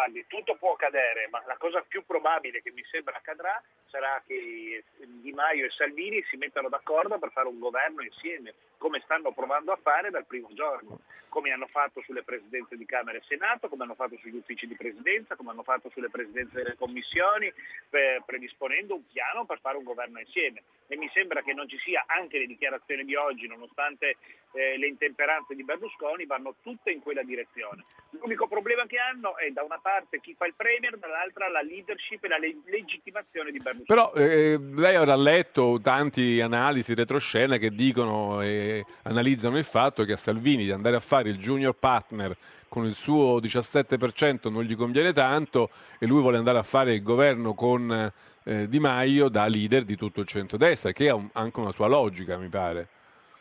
Guardi, tutto può accadere, ma la cosa più probabile che mi sembra accadrà sarà che Di Maio e Salvini si mettano d'accordo per fare un governo insieme, come stanno provando a fare dal primo giorno, come hanno fatto sulle presidenze di Camera e Senato, come hanno fatto sugli uffici di presidenza, come hanno fatto sulle presidenze delle commissioni, per, predisponendo un piano per fare un governo insieme. E mi sembra che non ci sia anche le dichiarazioni di oggi, nonostante eh, le intemperanze di Berlusconi, vanno tutte in quella direzione. L'unico problema che hanno è da una parte chi fa il Premier, dall'altra la leadership e la le- legittimazione di Berlusconi. Però eh, lei avrà letto tanti analisi retroscena che dicono e analizzano il fatto che a Salvini di andare a fare il junior partner con il suo 17% non gli conviene tanto e lui vuole andare a fare il governo con eh, Di Maio da leader di tutto il centrodestra, che ha un, anche una sua logica, mi pare.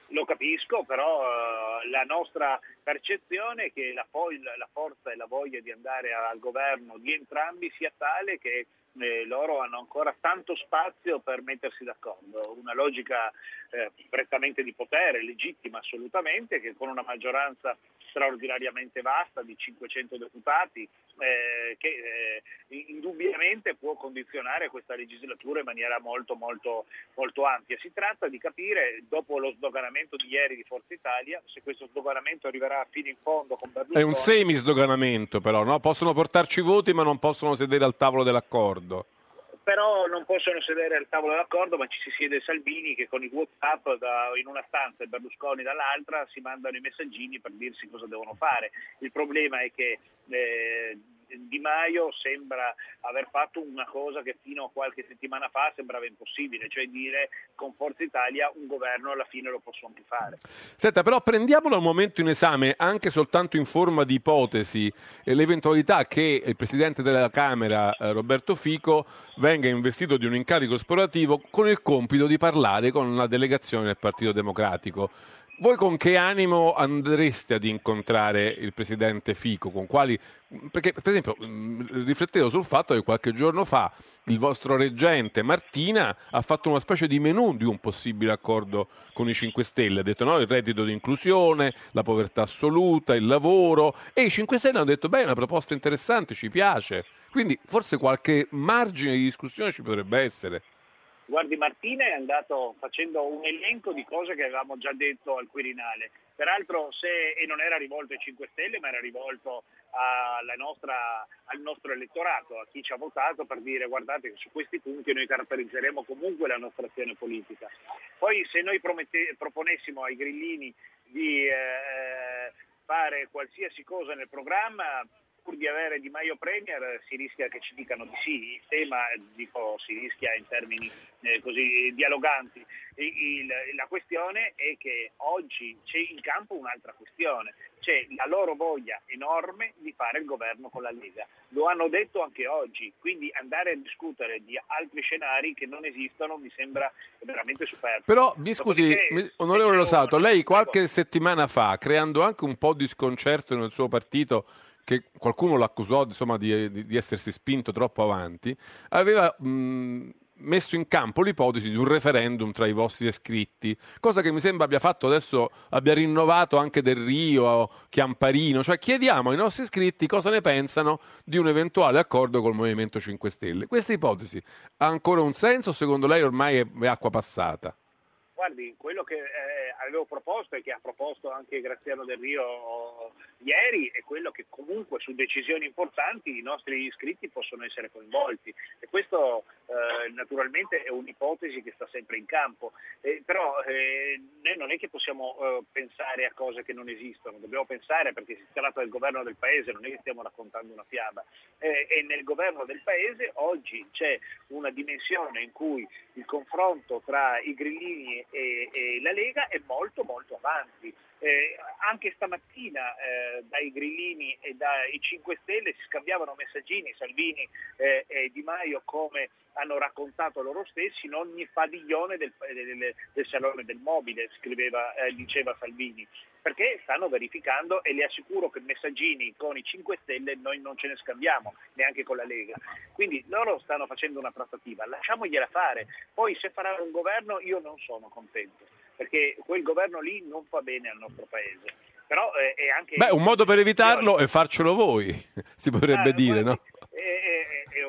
Lo capisco, però eh, la nostra percezione è che la, la, forza e la voglia di andare al governo di entrambi sia tale che eh, loro hanno ancora tanto spazio per mettersi d'accordo, una logica eh, prettamente di potere, legittima assolutamente, che con una maggioranza straordinariamente vasta di 500 deputati eh, che eh, indubbiamente può condizionare questa legislatura in maniera molto molto molto ampia. Si tratta di capire dopo lo sdoganamento di ieri di Forza Italia se questo sdoganamento arriverà fino in fondo con. È un semi-sdoganamento però, no? Possono portarci voti ma non possono sedere al tavolo dell'accordo però non possono sedere al tavolo d'accordo, ma ci si siede Salvini che con i WhatsApp da, in una stanza e Berlusconi dall'altra si mandano i messaggini per dirsi cosa devono fare. Il problema è che eh, di Maio sembra aver fatto una cosa che fino a qualche settimana fa sembrava impossibile, cioè dire con Forza Italia un governo alla fine lo posso anche fare. Senta, però prendiamolo al momento in esame, anche soltanto in forma di ipotesi, l'eventualità che il Presidente della Camera, eh, Roberto Fico, venga investito di un incarico esplorativo con il compito di parlare con la delegazione del Partito Democratico. Voi con che animo andreste ad incontrare il presidente Fico? Quali... Perché, per esempio, riflettevo sul fatto che qualche giorno fa il vostro reggente Martina ha fatto una specie di menù di un possibile accordo con i 5 Stelle. Ha detto no, il reddito di inclusione, la povertà assoluta, il lavoro. E i 5 Stelle hanno detto beh, è una proposta interessante, ci piace. Quindi forse qualche margine di discussione ci potrebbe essere. Guardi, Martina è andato facendo un elenco di cose che avevamo già detto al Quirinale. Peraltro, se, e non era rivolto ai 5 Stelle, ma era rivolto nostra, al nostro elettorato, a chi ci ha votato, per dire guardate che su questi punti noi caratterizzeremo comunque la nostra azione politica. Poi se noi promette, proponessimo ai grillini di eh, fare qualsiasi cosa nel programma, pur di avere Di Maio Premier si rischia che ci dicano di sì, il tema dico, si rischia in termini eh, così dialoganti. Il, la questione è che oggi c'è in campo un'altra questione, c'è la loro voglia enorme di fare il governo con la Lega. Lo hanno detto anche oggi, quindi andare a discutere di altri scenari che non esistono mi sembra veramente superfluo. Però mi scusi, onorevole Rosato, lei qualche settimana fa, creando anche un po' di sconcerto nel suo partito, che qualcuno l'accusò insomma, di, di, essersi spinto troppo avanti, aveva mh, messo in campo l'ipotesi di un referendum tra i vostri iscritti, cosa che mi sembra abbia fatto adesso, abbia rinnovato anche Del Rio, Chiamparino, cioè chiediamo ai nostri iscritti cosa ne pensano di un eventuale accordo col Movimento 5 Stelle. Questa ipotesi ha ancora un senso? Secondo lei ormai è acqua passata? Guardi, quello che eh, avevo proposto e che ha proposto anche Graziano Del Rio ieri è quello che comunque su decisioni importanti i nostri iscritti possono essere coinvolti. E questo eh, naturalmente è un'ipotesi che sta sempre in campo, eh, però eh, noi non è che possiamo eh, pensare a cose che non esistono, dobbiamo pensare perché si tratta del governo del Paese, non è che stiamo raccontando una fiaba. Eh, e nel governo del Paese oggi c'è una dimensione in cui il confronto tra i grillini e, e la Lega è molto molto avanti. Eh, anche stamattina eh, dai grillini e dai 5 Stelle si scambiavano messaggini Salvini eh, e Di Maio come hanno raccontato loro stessi in ogni padiglione del, del, del Salone del Mobile, scriveva, eh, diceva Salvini, perché stanno verificando e le assicuro che messaggini con i 5 Stelle noi non ce ne scambiamo, neanche con la Lega. Quindi loro stanno facendo una trattativa, lasciamogliela fare. Poi se faranno un governo io non sono contento, perché quel governo lì non fa bene al nostro Paese. Però eh, è anche... Beh, un modo per evitarlo è farcelo voi, (laughs) si potrebbe ah, dire, no?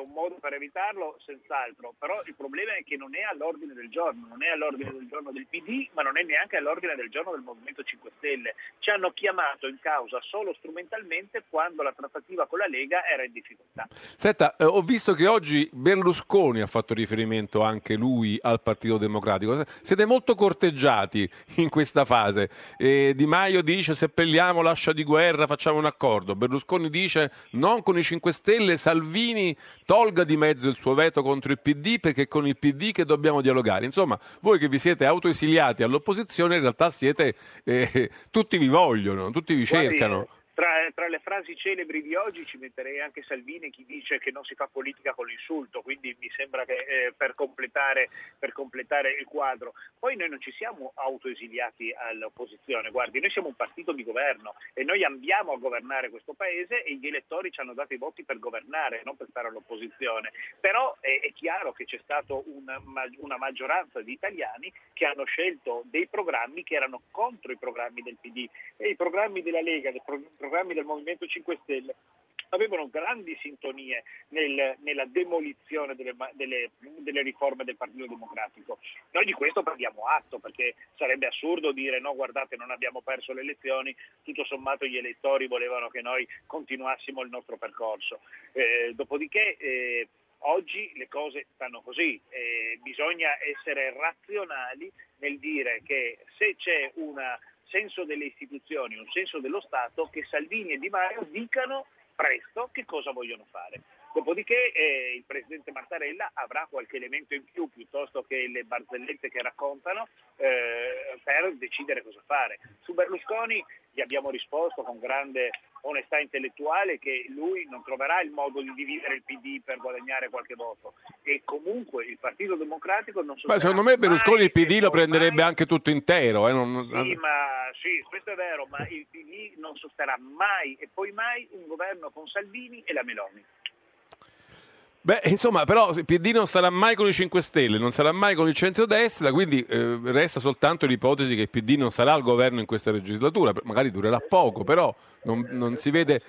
Un modo per evitarlo, senz'altro, però il problema è che non è all'ordine del giorno, non è all'ordine del giorno del PD, ma non è neanche all'ordine del giorno del Movimento 5 Stelle. Ci hanno chiamato in causa solo strumentalmente quando la trattativa con la Lega era in difficoltà. Senta, eh, ho visto che oggi Berlusconi ha fatto riferimento anche lui al Partito Democratico. Siete molto corteggiati in questa fase. Eh, di Maio dice seppelliamo l'ascia di guerra, facciamo un accordo. Berlusconi dice non con i 5 Stelle, Salvini tolga di mezzo il suo veto contro il PD perché è con il PD che dobbiamo dialogare. Insomma, voi che vi siete autoesiliati all'opposizione in realtà siete, eh, tutti vi vogliono, tutti vi cercano. Guardi, tra, tra, le frasi celebri di oggi ci metterei anche Salvini chi dice che non si fa politica con l'insulto, quindi mi sembra che eh, per, completare, per, completare, il quadro. Poi noi non ci siamo autoesiliati all'opposizione, guardi, noi siamo un partito di governo e noi andiamo a governare questo paese e gli elettori ci hanno dato i voti per governare, non per stare all'opposizione. Però è, è chiaro che c'è stata una, una maggioranza di italiani che hanno scelto dei programmi che erano contro i programmi del PD e i programmi della Lega, del programmi del Movimento 5 Stelle avevano grandi sintonie nel, nella demolizione delle, delle, delle, riforme del Partito Democratico. Noi di questo prendiamo atto perché sarebbe assurdo dire no guardate non abbiamo perso le elezioni, tutto sommato gli elettori volevano che noi continuassimo il nostro percorso. Eh, dopodiché eh, oggi le cose stanno così, eh, bisogna essere razionali nel dire che se c'è un senso delle istituzioni, un senso dello Stato, che Salvini e Di Maio dicano presto che cosa vogliono fare. Dopodiché eh, il Presidente Mattarella avrà qualche elemento in più piuttosto che le barzellette che raccontano eh, per decidere cosa fare. Su Berlusconi gli abbiamo risposto con grande onestà intellettuale che lui non troverà il modo di dividere il PD per guadagnare qualche voto e comunque il Partito Democratico non Beh, secondo me Berlusconi il PD lo prenderebbe mai... anche tutto intero eh? non... sì, ma, sì, questo è vero ma il PD non sosterrà mai e poi mai un governo con Salvini e la Meloni Beh, insomma, però il PD non starà mai con i 5 Stelle, non sarà mai con il centrodestra, quindi eh, resta soltanto l'ipotesi che il PD non sarà al governo in questa legislatura, magari durerà poco, però non, non si vede...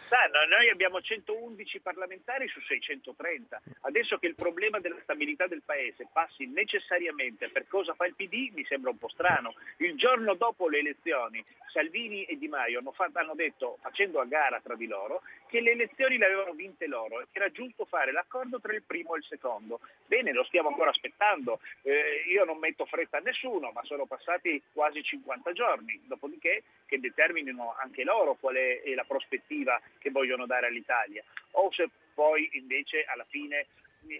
noi abbiamo 111 parlamentari su 630, adesso che il problema della stabilità del Paese passi necessariamente per cosa fa il PD mi sembra un po' strano. Il giorno dopo le elezioni Salvini e Di Maio hanno, fatto, hanno detto, facendo a gara tra di loro, che le elezioni le avevano vinte loro che era giusto fare l'accordo tra il primo e il secondo. Bene, lo stiamo ancora aspettando. Eh, io non metto fretta a nessuno, ma sono passati quasi 50 giorni, dopodiché che determinino anche loro qual è, è la prospettiva che vogliono dare all'Italia. O se poi invece alla fine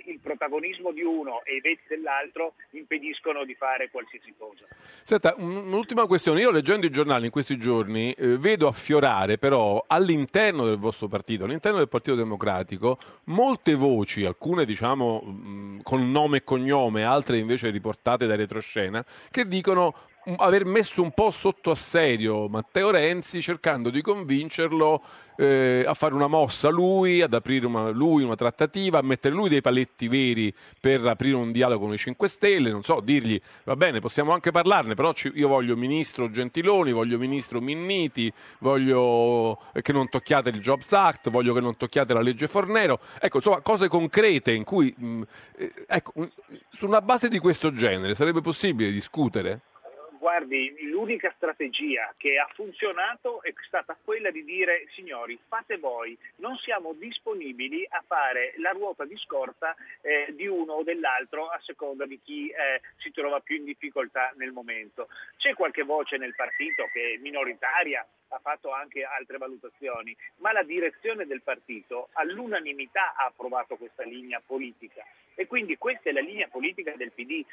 il protagonismo di uno e i veti dell'altro impediscono di fare qualsiasi cosa. Senta, un'ultima questione. Io leggendo i giornali in questi giorni eh, vedo affiorare però all'interno del vostro partito, all'interno del Partito Democratico, molte voci, alcune diciamo mh, con nome e cognome, altre invece riportate da retroscena, che dicono aver messo un po' sotto assedio Matteo Renzi cercando di convincerlo eh, a fare una mossa lui, ad aprire una, lui una trattativa, a mettere lui dei paletti veri per aprire un dialogo con i 5 Stelle, non so, dirgli va bene, possiamo anche parlarne, però ci- io voglio ministro Gentiloni, voglio ministro Minniti, voglio che non tocchiate il Jobs Act, voglio che non tocchiate la legge Fornero, ecco, insomma, cose concrete in cui, mh, eh, ecco, su una base di questo genere sarebbe possibile discutere? Guardi, l'unica strategia che ha funzionato è stata quella di dire signori fate voi, non siamo disponibili a fare la ruota di scorta eh, di uno o dell'altro a seconda di chi eh, si trova più in difficoltà nel momento. C'è qualche voce nel partito che è minoritaria, ha fatto anche altre valutazioni, ma la direzione del partito all'unanimità ha approvato questa linea politica e quindi questa è la linea politica del PD.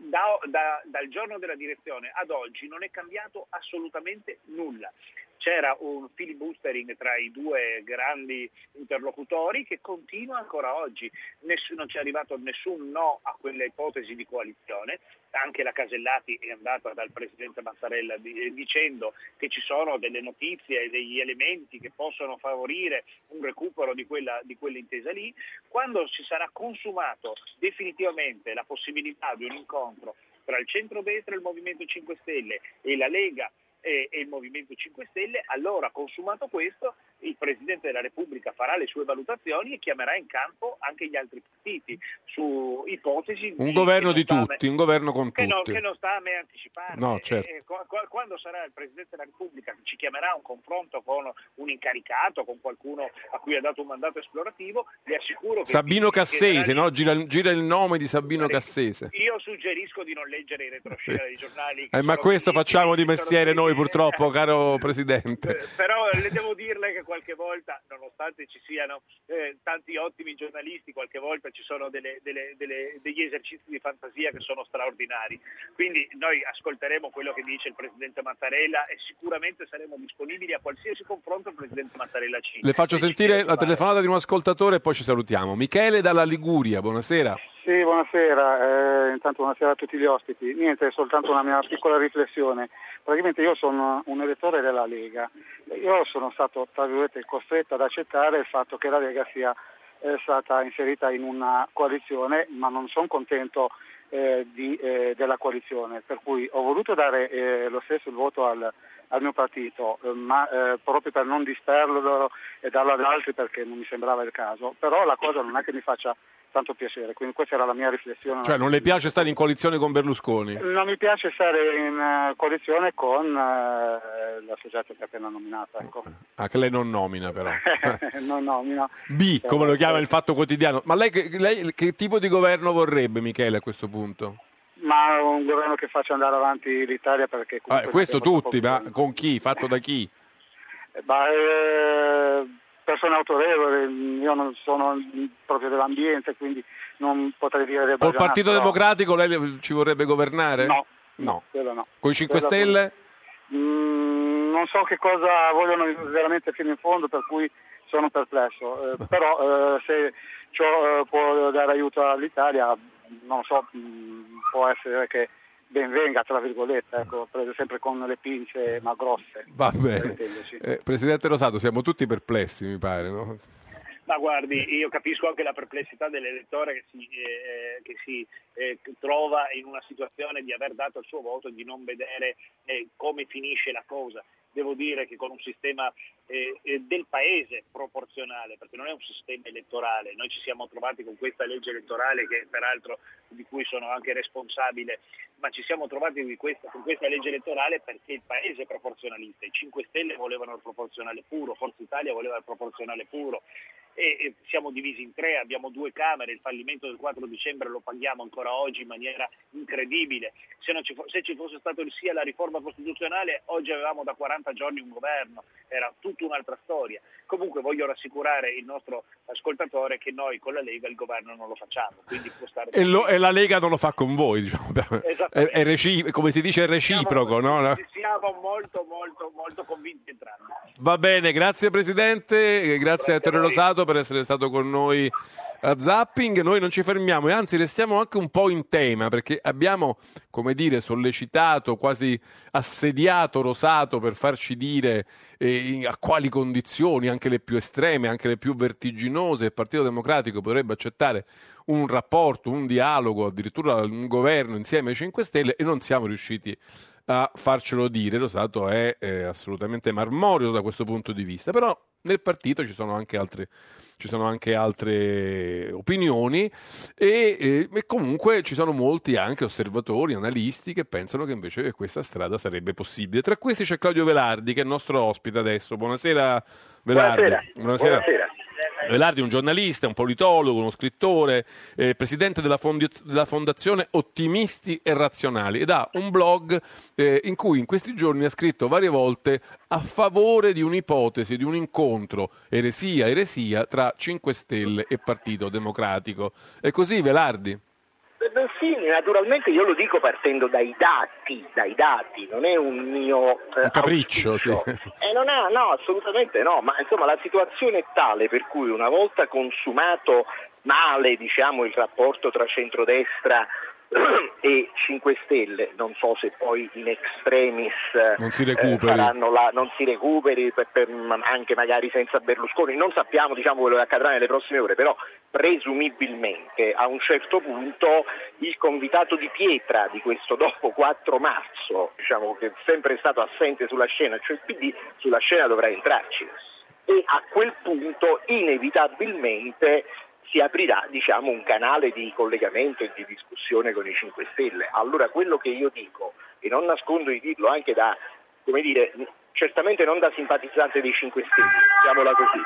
Da- da- dal giorno della direzione ad oggi non è cambiato assolutamente nulla. C'era un filibustering tra i due grandi interlocutori che continua ancora oggi. Ness- non c'è arrivato nessun no a quella ipotesi di coalizione. Anche la Casellati è andata dal Presidente Mattarella di- eh, dicendo che ci sono delle notizie e degli elementi che possono favorire un recupero di quella, di quell'intesa lì. Quando si sarà consumato definitivamente la possibilità di un incontro tra il centro-destra e il Movimento 5 Stelle e la Lega e, e il Movimento 5 Stelle, allora consumato questo il Presidente della Repubblica farà le sue valutazioni e chiamerà in campo anche gli altri partiti su ipotesi Un di- governo di non a me- tutti, un governo con che, non, tutti. che non sta a me anticipare. No, certo. e qua- quando sarà il Presidente della Repubblica che ci chiamerà a un confronto con un incaricato, con qualcuno a cui ha dato un mandato esplorativo, vi assicuro che Sabino Cassese, no? gira, gira il nome di Sabino Cassese. Io suggerisco di non leggere i retroscena dei giornali. Eh, ma questo facciamo di mestiere noi. Purtroppo, caro Presidente. Eh, Però le devo dirle che qualche volta, nonostante ci siano eh, tanti ottimi giornalisti, qualche volta ci sono delle- delle- delle- degli esercizi di fantasia che sono straordinari. Quindi noi ascolteremo quello che dice il Presidente Mattarella e sicuramente saremo disponibili a qualsiasi confronto il Presidente Mattarella ci Le faccio ci sentire la telefonata di un ascoltatore e poi ci salutiamo. Michele dalla Liguria, buonasera. Sì, buonasera, eh, intanto buonasera a tutti gli ospiti. Niente, soltanto una mia piccola riflessione. Praticamente io sono un elettore della Lega. Io sono stato, tra virgolette, costretto ad accettare il fatto che la Lega sia eh, stata inserita in una coalizione, ma non sono contento eh, di, eh, della coalizione, per cui ho voluto dare eh, lo stesso il voto al, al mio partito, ma eh, proprio per non disperderlo e darlo ad altri perché non mi sembrava il caso. Però la cosa non è che mi faccia tanto piacere, quindi questa era la mia riflessione. Cioè, non le piace stare in coalizione con Berlusconi? Non mi piace stare in eh, coalizione con eh, la soggetto che è appena nominata. Ecco. Ah, che lei non nomina però. no, no, no. B, come lo chiama il Fatto Quotidiano. Ma lei, che- lei che tipo di governo vorrebbe, Michele, a questo punto? Ma un governo che faccia andare avanti l'Italia perché Ah, questo tutti, ma con chi? Fatto da chi? Ma, eh, persone autorevoli, io non sono proprio dell'ambiente, quindi non potrei dire Col Partito però- Democratico lei ci vorrebbe governare? No, No. quello no. Con i 5 Quello Stelle? Mm, non so che cosa vogliono veramente fino in fondo, per cui sono perplesso. Eh, (laughs) però eh, se ciò eh, può dare aiuto all'Italia, non so, mm, può essere che ben venga, tra virgolette, ecco, prese sempre con le pinze ma grosse. Va bene. Eh, Presidente Rosato, siamo tutti perplessi, mi pare, no? Ma guardi, io capisco anche la perplessità dell'elettore che si, eh, che si, eh, trova in una situazione di aver dato il suo voto e di non vedere eh, come finisce la cosa. Devo dire che con un sistema eh, eh, del paese proporzionale, perché non è un sistema elettorale, noi ci siamo trovati con questa legge elettorale che peraltro di cui sono anche responsabile, ma ci siamo trovati questa- con questa legge elettorale perché il paese è proporzionalista, i 5 Stelle volevano il proporzionale puro, Forza Italia voleva il proporzionale puro e, siamo divisi in tre, abbiamo due Camere, il fallimento del 4 dicembre lo paghiamo ancora oggi in maniera incredibile. Se, non ci, fo- se ci fosse stato il sì alla riforma costituzionale, oggi avevamo da 40 giorni un governo, era tutta un'altra storia. Comunque voglio rassicurare il nostro ascoltatore che noi con la Lega il governo non lo facciamo, quindi può stare E, lo- e la Lega non lo fa con voi, diciamo. (laughs) È, è reci- come si dice, è reciproco, no? Siamo molto molto molto convinti entrambi. Va bene, grazie Presidente, grazie a Ettore Rosato per essere stato con noi a zapping, noi non ci fermiamo e anzi restiamo anche un po' in tema perché abbiamo, come dire, sollecitato, quasi assediato Rosato per farci dire eh, a quali condizioni, anche le più estreme, anche le più vertiginose, il Partito Democratico potrebbe accettare un rapporto, un dialogo, addirittura un governo insieme ai 5 Stelle e non siamo riusciti a farcelo dire. Rosato è eh, assolutamente marmorio da questo punto di vista, però nel partito ci sono anche altre, ci sono anche altre opinioni e, e, e, comunque ci sono molti anche osservatori, analisti che pensano che invece questa strada sarebbe possibile. Tra questi c'è Claudio Velardi che è il nostro ospite adesso. Buonasera Velardi. Buonasera. Buonasera. Buonasera. Velardi è un giornalista, un politologo, uno scrittore, eh, presidente della, fondiz- della, Fondazione Ottimisti e Razionali ed ha un blog eh, in cui in questi giorni ha scritto varie volte a favore di un'ipotesi, di un incontro eresia, eresia tra 5 Stelle e Partito Democratico. È così Velardi? Sì, naturalmente io lo dico partendo dai dati, dai dati, non è un mio eh, un capriccio, sì. Eh, non è, no, assolutamente no, ma insomma la situazione è tale per cui una volta consumato male, diciamo, il rapporto tra centrodestra e (clears throat) 5 Stelle, non so se poi in extremis non si recuperi, eh, la, non si recuperi per, per, anche magari senza Berlusconi, non sappiamo diciamo, quello che accadrà nelle prossime ore, però presumibilmente a un certo punto il convitato di pietra di questo dopo 4 marzo, diciamo, che è sempre stato assente sulla scena, cioè il PD, sulla scena dovrà entrarci. E a quel punto inevitabilmente si aprirà diciamo, un canale di collegamento e di discussione con i 5 Stelle. Allora quello che io dico, e non nascondo di dirlo anche da come dire, certamente non da simpatizzante dei 5 Stelle, diciamola così,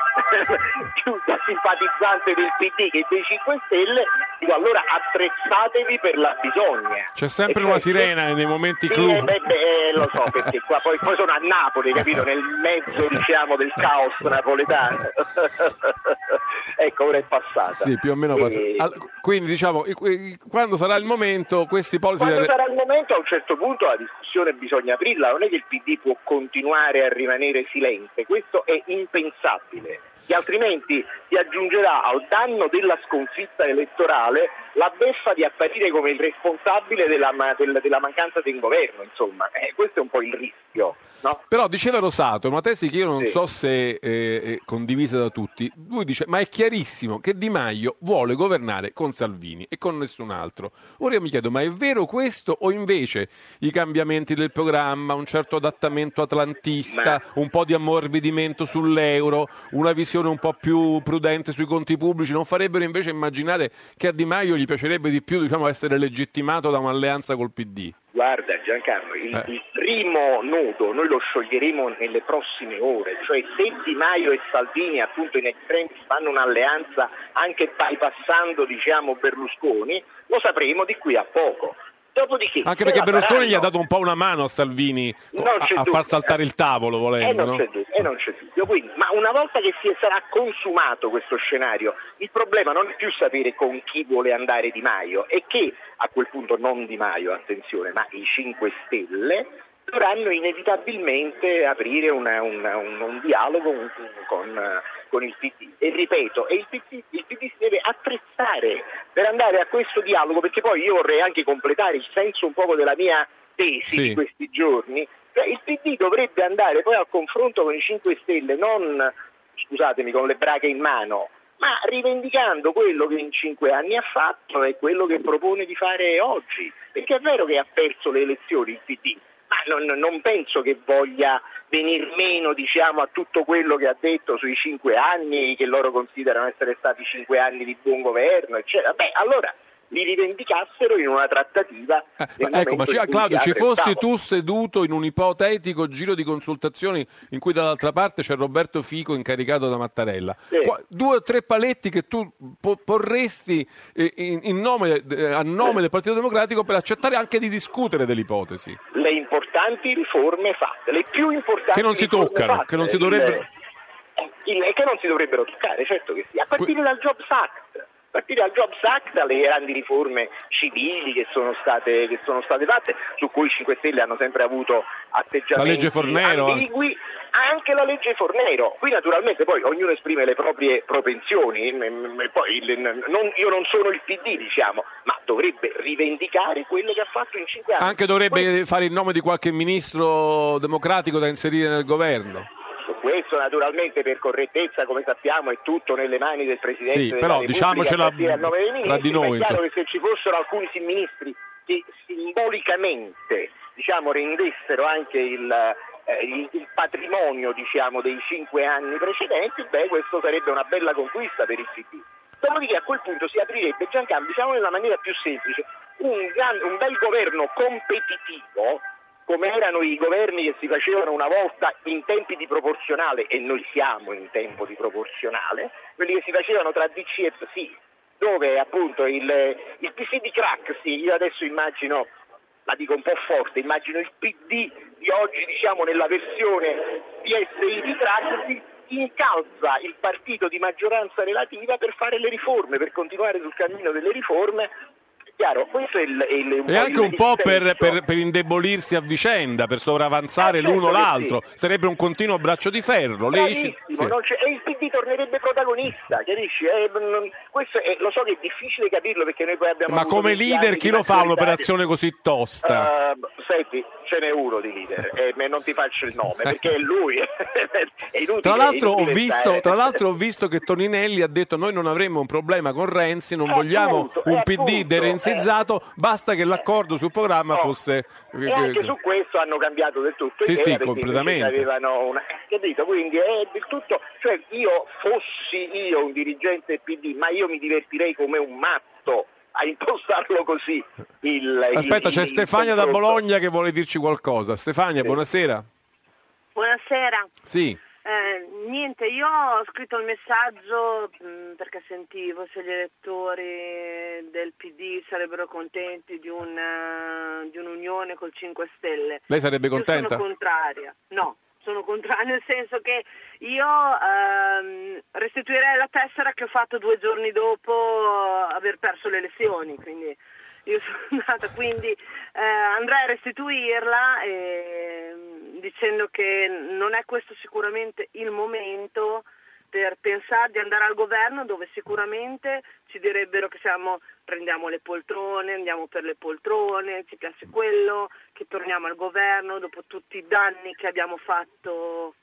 (laughs) più da simpatizzante del PD che dei 5 Stelle, dico allora attrezzatevi per la bisogna. C'è sempre e una cioè, sirena nei momenti clou. Eh, beh, beh, lo so, perché qua poi, poi, sono a Napoli, capito, (laughs) nel mezzo diciamo del caos napoletano. (laughs) ecco, ora è passata. Sì, più o meno e... Quindi diciamo, quando sarà il momento, questi policy... Quando sarà il momento, a un certo punto la discussione bisogna aprirla, non è che il PD può continuare continuare a rimanere silente, questo è impensabile, che altrimenti si aggiungerà al danno della sconfitta elettorale la beffa di apparire come il responsabile della, della, mancanza di un governo, insomma, eh, questo è un po' il rischio. No? Però diceva Rosato, una tesi che io non sì. so se eh, è condivisa da tutti, lui dice ma è chiarissimo che Di Maio vuole governare con Salvini e con nessun altro. Ora io mi chiedo, ma è vero questo o invece i cambiamenti del programma, un certo adattamento atlantista, ma... un po' di ammorbidimento sull'euro, una visione un po' più prudente sui conti pubblici, non farebbero invece immaginare che a Di Maio gli piacerebbe di più diciamo, essere legittimato da un'alleanza col PD? Guarda Giancarlo, il, eh. il, primo nodo noi lo scioglieremo nelle prossime ore, cioè se Di Maio e Salvini appunto in extremis fanno un'alleanza anche bypassando diciamo, Berlusconi, lo sapremo di qui a poco. Dopodiché, Anche perché Berlusconi faranno... gli ha dato un po' una mano a Salvini a, a far saltare il tavolo volendo. E non, no? c'è, dubbio, e non c'è dubbio. Quindi, ma una volta che si sarà consumato questo scenario, il problema non è più sapere con chi vuole andare Di Maio, è che a quel punto non Di Maio, attenzione, ma i 5 Stelle dovranno inevitabilmente aprire una, una, un, un, dialogo con, con, il PD. E ripeto, e il, PD, il PD si deve attrezzare per andare a questo dialogo, perché poi io vorrei anche completare il senso un po' della mia tesi sì. di questi giorni. Cioè, il PD dovrebbe andare poi al confronto con i 5 Stelle, non, scusatemi, con le braghe in mano, ma rivendicando quello che in cinque anni ha fatto e quello che propone di fare oggi. Perché è vero che ha perso le elezioni il PD, non, non penso che voglia venir meno diciamo, a tutto quello che ha detto sui cinque anni, che loro considerano essere stati cinque anni di buon governo, eccetera. Beh, allora li rivendicassero in una trattativa. Eh, ecco, ma ci, Claudio, ci fossi tu seduto in un ipotetico giro di consultazioni in cui dall'altra parte c'è Roberto Fico incaricato da Mattarella, sì. Qua, due o tre paletti che tu po- porresti eh, in, in nome, eh, a nome del Partito Democratico per accettare anche di discutere dell'ipotesi. Le importanti riforme fatte, le più importanti che non si toccano, fatte, che non si dovrebbero... Il, il, che non si dovrebbero toccare, certo che sì, a partire dal Jobs Act partire dal Jobs Act, dalle grandi riforme civili che sono, state, che sono state fatte, su cui i 5 Stelle hanno sempre avuto atteggiamenti Fornero. ambigui, anche la legge Fornero. Qui naturalmente poi ognuno esprime le proprie propensioni, m- m- poi il- non- io non sono il PD diciamo, ma dovrebbe rivendicare quello che ha fatto in cinque anni. Anche dovrebbe fare il nome di qualche ministro democratico da inserire nel governo. Questo naturalmente per correttezza, come sappiamo, è tutto nelle mani del Presidente Sì, della però diciamocela dei tra di ministri, noi, È chiaro che se ci fossero alcuni ministri che simbolicamente diciamo, rendessero anche il, eh, il- il patrimonio diciamo, dei cinque anni precedenti, beh, questo sarebbe una bella conquista per il PD. Dopodiché a quel punto si aprirebbe, Giancarlo, diciamo nella maniera più semplice, un, gran- un bel governo competitivo come erano i governi che si facevano una volta in tempi di proporzionale, e noi siamo in tempo di proporzionale, quelli che si facevano tra DC e PSI, dove appunto il, il PC di Craxi, io adesso immagino, la dico un po' forte, immagino il PD di oggi, diciamo nella versione PSI di Craxi, incalza il partito di maggioranza relativa per fare le riforme, per continuare sul cammino delle riforme. Chiaro, questo è il, è il- E anche un po' per, per- per indebolirsi a vicenda, per sovravanzare Eh, certo l'uno l'altro. Sarebbe un continuo braccio di ferro. Lei ci- sì. e il PD tornerebbe protagonista, capisci? Eh, è- lo so che è difficile capirlo perché noi poi abbiamo Ma come leader chi lo fa un'operazione così tosta? Eh, senti, ce n'è uno di leader, e me- non ti faccio il nome perché è lui. (laughs) è inutile, Tra l'altro, ho visto, tra l'altro ho visto che Toninelli ha detto noi non avremmo un problema con Renzi, non Eh, vogliamo appunto, un eh, PD appunto, derenzizzato, basta che l'accordo sul programma fosse... E anche su questo hanno cambiato del tutto Sì, sì, completamente. avevano una... eh, capito? Quindi è del tutto, cioè io fossi io un dirigente PD, ma io mi divertirei come un matto a impostarlo così. Il, Aspetta, il- c'è il Stefania da. Bologna che vuole dirci qualcosa. Stefania, buonasera. Buonasera. Sì. Eh, niente, io ho scritto il messaggio mh, perché sentivo se gli elettori del PD sarebbero contenti di, un, eh, di un'unione col 5 Stelle. Lei sarebbe Io contenta? sono contraria, no, sono contraria nel senso che io ehm, restituirei la tessera che ho fatto due giorni dopo aver perso le elezioni, quindi io sono (laughs) andata, quindi eh, andrei a restituirla e, mm, dicendo che non è questo sicuramente il momento per pensare di andare al governo dove sicuramente ci direbbero che siamo, prendiamo le poltrone, andiamo per le poltrone, ci piace quello, che torniamo al governo dopo tutti i danni che abbiamo fatto.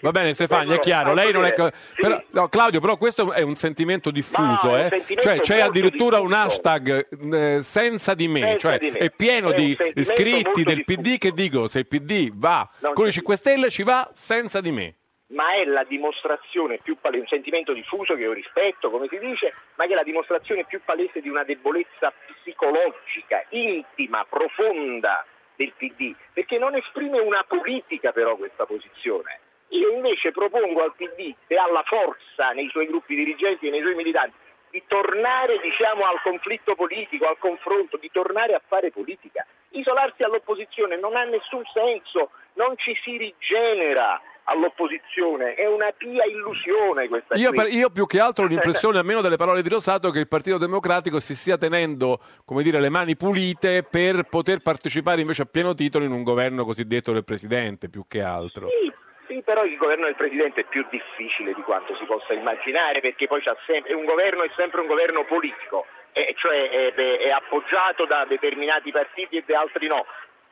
Va bene Stefania, è chiaro, lei non è... co- però- no, Claudio, però questo è un sentimento diffuso, No, un eh? sentimento cioè c'è addirittura un diffuso. hashtag eh, senza di me, Senza cioè di me. è pieno È un di iscritti del PD che dicono se il PD va Non con i c'è 5 Stelle ci va senza di me. ma è la dimostrazione più palese, un sentimento diffuso che io rispetto, come si dice, ma che è la dimostrazione più palese di una debolezza psicologica, intima, profonda del PD, perché non esprime una politica però questa posizione. Io invece propongo al PD, se ha la forza nei suoi gruppi dirigenti e nei suoi militanti, di tornare diciamo, al conflitto politico, al confronto, di tornare a fare politica. Isolarsi all'opposizione non ha nessun senso, non ci si rigenera all'opposizione, è una pia illusione questa Io, per- io più che altro ho l'impressione, (laughs) almeno dalle parole di Rosato, che il Partito Democratico si stia tenendo come dire, le mani pulite per poter partecipare invece a pieno titolo in un governo cosiddetto del Presidente, più che altro. Sì, sì, però il governo del Presidente è più difficile di quanto si possa immaginare perché poi sempre, un governo è sempre un governo politico, e cioè è, è- appoggiato da determinati partiti e da altri no.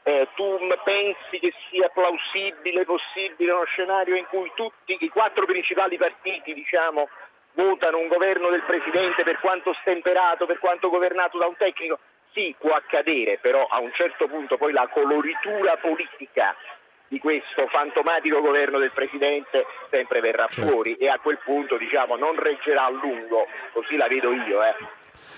Eh, tu pensi che sia plausibile, possibile uno scenario in cui tutti i quattro principali partiti, diciamo, votano un governo del Presidente per quanto stemperato, per quanto governato da un tecnico? Sì, può accadere, però a un certo punto poi la coloritura politica di questo fantomatico governo del Presidente sempre verrà Certo. fuori e a quel punto diciamo non reggerà a lungo, così la vedo io. Eh.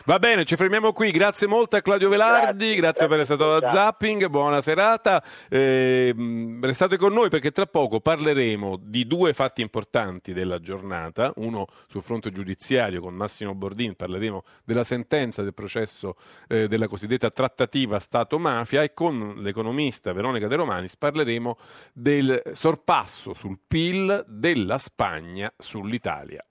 Va bene, ci fermiamo qui. Grazie molto a Claudio Velardi, grazie, per essere stato da Zapping, buona serata. Eh, restate con noi perché tra poco parleremo di due fatti importanti della giornata, uno sul fronte giudiziario con Massimo Bordin, parleremo della sentenza del processo eh, della cosiddetta trattativa Stato-mafia e con l'economista Veronica De Romanis parleremo del sorpasso sul PIL della Spagna sull'Italia.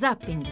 Zapping.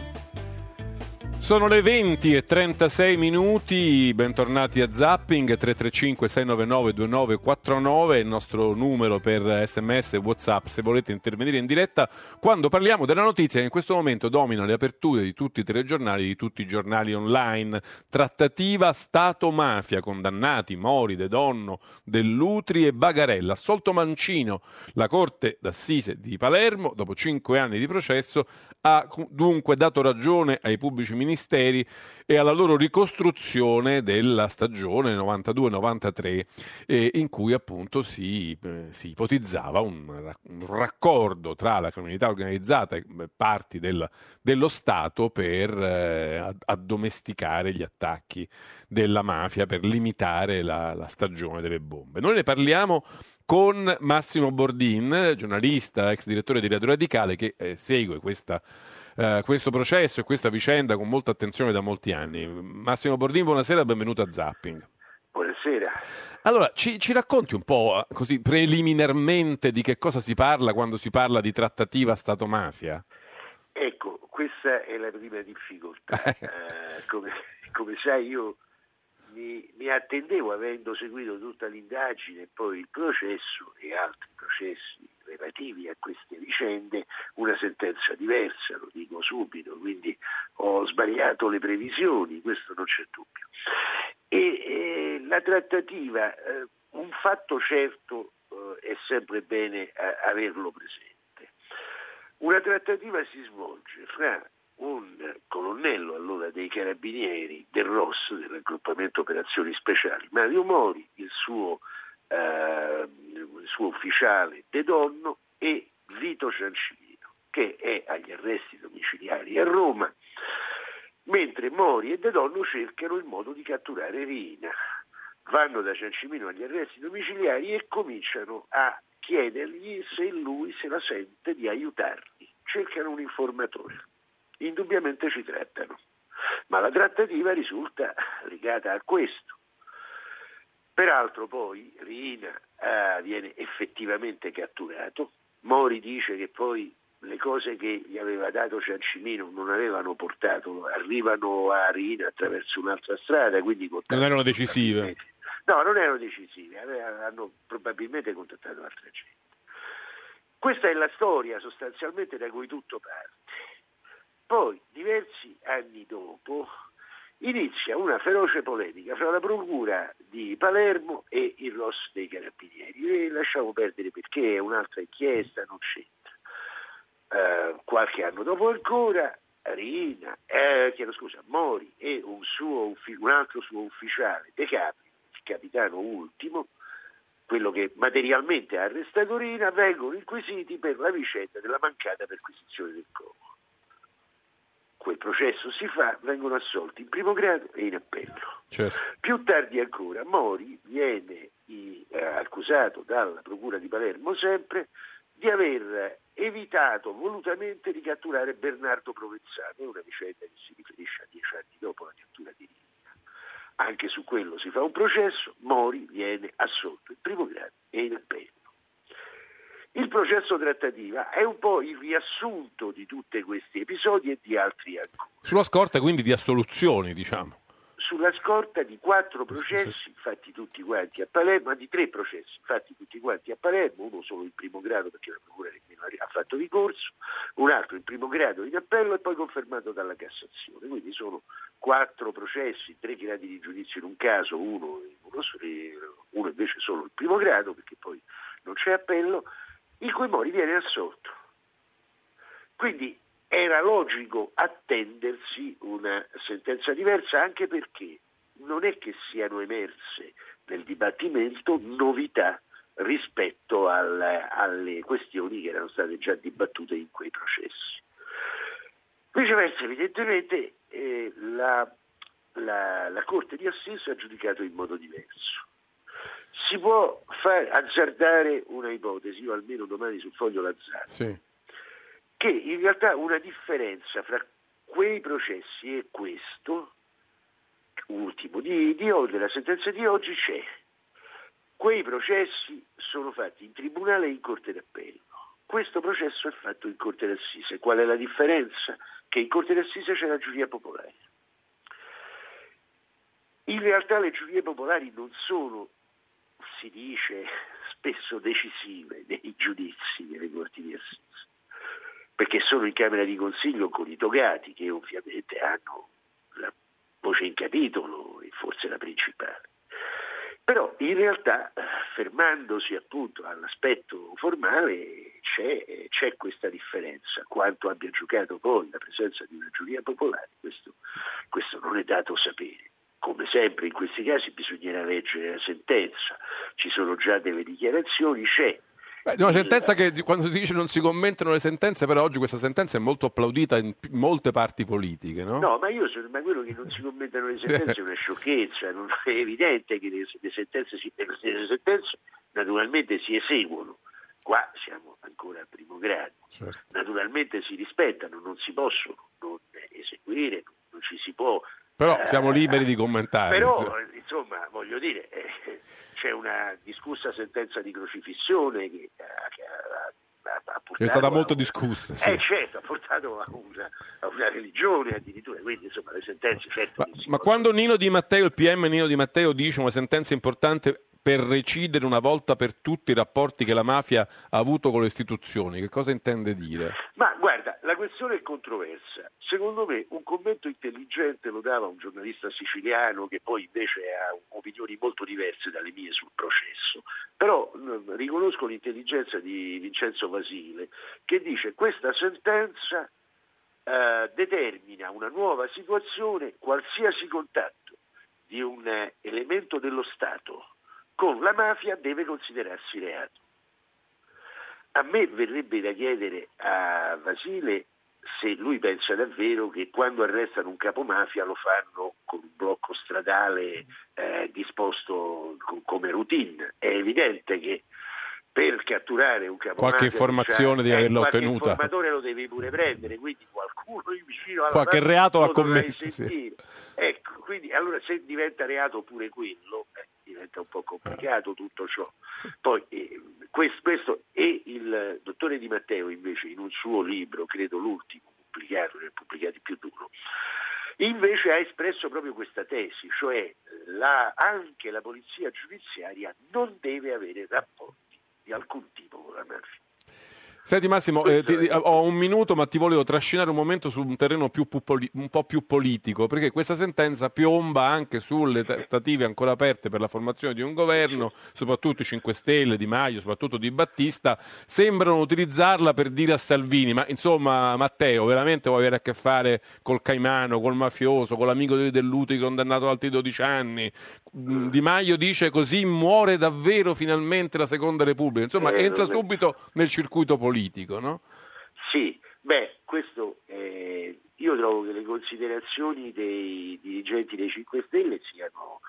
Sono le 20 e 36 minuti, bentornati a Zapping 335 699 2949 349 il nostro numero per sms, e whatsapp se volete intervenire in diretta quando parliamo della notizia che in questo momento domina le aperture di tutti i telegiornali, di tutti i giornali online. Trattativa Stato-mafia, condannati Mori, De Donno, Dell'Utri e Bagarella. Assolto Mancino, la Corte d'Assise di Palermo, dopo cinque anni di processo, ha dunque dato ragione ai pubblici ministeri e alla loro ricostruzione della stagione 92-93 eh, in cui appunto appunto si, eh, si ipotizzava un, un, raccordo tra la criminalità organizzata e parti del, dello Stato per eh, addomesticare gli attacchi della mafia, per limitare la, la stagione delle bombe. Noi ne parliamo con Massimo Bordin, giornalista, ex direttore di Radio Radicale, che eh, segue questa, eh, questo processo e questa vicenda con molta attenzione da molti anni. Massimo Bordin, buonasera e benvenuto a Zapping. Buonasera. Allora, ci, ci, racconti un po' eh, così preliminarmente di che cosa si parla quando si parla di trattativa Stato-mafia? Ecco, questa è la prima difficoltà. (laughs) eh, come, come, sai io mi, mi, attendevo, avendo seguito tutta l'indagine e poi il processo e altri processi relativi a queste vicende, una sentenza diversa, lo dico subito, quindi ho sbagliato le previsioni, questo non c'è dubbio. E, eh, la trattativa, eh, un fatto certo eh, è sempre bene eh, averlo presente. Una trattativa si svolge fra un colonnello allora dei carabinieri del ROS, del raggruppamento operazioni speciali, Mario Mori, il suo, eh, il suo ufficiale De Donno e Vito Ciancimino, che è agli arresti domiciliari a Roma, mentre Mori e De Donno cercano il modo di catturare Rina. Vanno da Ciancimino agli arresti domiciliari e cominciano a chiedergli se lui se la sente di aiutarli. Cercano un informatore indubbiamente ci trattano. Ma la trattativa risulta legata a questo. Peraltro poi Rina eh, viene effettivamente catturato, Mori dice che poi le cose che gli aveva dato Ciancimino non avevano portato, arrivano a Rina attraverso un'altra strada, quindi Non erano decisive. No, non erano decisive, hanno probabilmente contattato altra gente. Questa è la storia sostanzialmente da cui tutto parte. Poi, diversi anni dopo, inizia una feroce polemica fra la procura di Palermo e il ROS dei Carabinieri. E lasciamo perdere perché è un'altra inchiesta, non c'entra. Eh, qualche anno dopo ancora, Rina, eh, chiedo scusa, Mori e un, suo un altro suo ufficiale, De Capri, il capitano ultimo, quello che materialmente ha arrestato Rina, vengono inquisiti per la vicenda della mancata perquisizione del corpo quel processo si fa, vengono assolti in primo grado e in appello. Certo. Più tardi ancora Mori viene eh, accusato dalla Procura di Palermo sempre di aver evitato volutamente di catturare Bernardo Provenzano, è una vicenda che si riferisce a dieci anni dopo la cattura di Rina. Anche su quello si fa un processo, Mori viene assolto in primo grado e in appello. Il processo trattativa è un po' il riassunto di tutti questi episodi e di altri ancora. Sulla scorta quindi di assoluzioni, diciamo. Sulla scorta di quattro processi fatti tutti quanti a Palermo, di tre processi fatti tutti quanti a Palermo, uno solo in primo grado perché la Procura ha fatto ricorso, un altro in primo grado in appello e poi confermato dalla Cassazione. Quindi sono quattro processi, tre gradi di giudizio in un caso, uno, uno, uno invece solo in primo grado perché poi non c'è appello, in cui Mori viene assolto. Quindi era logico attendersi una sentenza diversa anche perché non è che siano emerse nel dibattimento novità rispetto al- alle questioni che erano state già dibattute in quei processi. Viceversa, evidentemente, eh, la, la- la Corte di Assise ha giudicato in modo diverso. Si può far azzardare una ipotesi, io almeno domani sul foglio l'azzardo, Sì. Che in realtà una differenza fra quei processi e questo, ultimo di, di della sentenza di oggi, c'è. Quei processi sono fatti in tribunale e in corte d'appello. Questo processo è fatto in corte d'assise. Qual è la differenza? Che in corte d'assise c'è la giuria popolare. In realtà le giurie popolari non sono, si dice, spesso decisive nei giudizi delle corti di assise, perché sono in Camera di Consiglio con i togati che ovviamente hanno la voce in capitolo e forse la principale. Però in realtà, fermandosi appunto all'aspetto formale, c'è, c'è questa differenza. Quanto abbia giocato poi la presenza di una giuria popolare, questo, questo non è dato sapere. Come sempre in questi casi bisognerà leggere la sentenza, ci sono già delle dichiarazioni, c'è Beh, una sentenza che quando si dice non si commentano le sentenze, però oggi questa sentenza è molto applaudita in p- molte parti politiche, no? No, ma io sono, ma quello che non si commentano le sentenze è una sciocchezza, non è evidente che le, le sentenze, si, le sentenze naturalmente si eseguono. Qua siamo ancora al primo grado. Certo. Naturalmente si rispettano, non si possono non eseguire, non ci si può. Però eh, siamo liberi di commentare. Però, insomma. eh, insomma, voglio dire, eh, c'è una discussa sentenza di crocifissione che, eh, ha, ha- ha È stata molto una- discussa. sì. Eh certo, ha portato a una, a una religione addirittura, quindi insomma le sentenze certo si Ma quando Nino Di Matteo, il PM Nino Di Matteo dice una sentenza importante per recidere una volta per tutti i rapporti che la mafia ha avuto con le istituzioni, che cosa intende dire? Ma guarda, la questione è controversa. Secondo me un commento intelligente lo dava un giornalista siciliano che poi invece ha opinioni molto diverse dalle mie sul processo. Però mh, riconosco l'intelligenza di Vincenzo Vasile che dice questa sentenza eh, determina una nuova situazione, qualsiasi contatto di un eh, elemento dello Stato con la mafia deve considerarsi reato. A me verrebbe da chiedere a Vasile se lui pensa davvero che quando arrestano un capomafia lo fanno con un blocco stradale eh, disposto co- come routine. È evidente che per catturare un capomafia Qualche informazione devi eh, averla qualche ottenuta. informatore lo devi pure prendere, quindi qualcuno vicino alla Qualche reato l'ha dovrai commesso, sì. Ecco, quindi allora se diventa reato pure quello, eh, diventa un po' complicato tutto ciò. Poi eh, questo, questo e il dottore Di Matteo invece in un suo libro, credo l'ultimo pubblicato, ne ha pubblicati più di uno, invece ha espresso proprio questa tesi, cioè la- anche la polizia giudiziaria non deve avere rapporti di alcun tipo con la mafia. Senti Massimo, eh, ti- ho un minuto ma ti volevo trascinare un momento su un terreno più un po' più politico, perché questa sentenza piomba anche sulle trattative ancora aperte per la formazione di un governo, soprattutto i 5 Stelle, Di Maio, soprattutto Di Battista, sembrano utilizzarla per dire a Salvini, ma insomma Matteo, veramente vuoi avere a che fare col caimano, col mafioso, con l'amico di Dell'Utri condannato ad altri 12 anni? Mm, Di Maio dice così muore davvero finalmente la Seconda Repubblica, insomma Eh, entra subito nel circuito politico, no? Sì, beh, questo eh, io trovo che le considerazioni dei dirigenti dei 5 Stelle siano,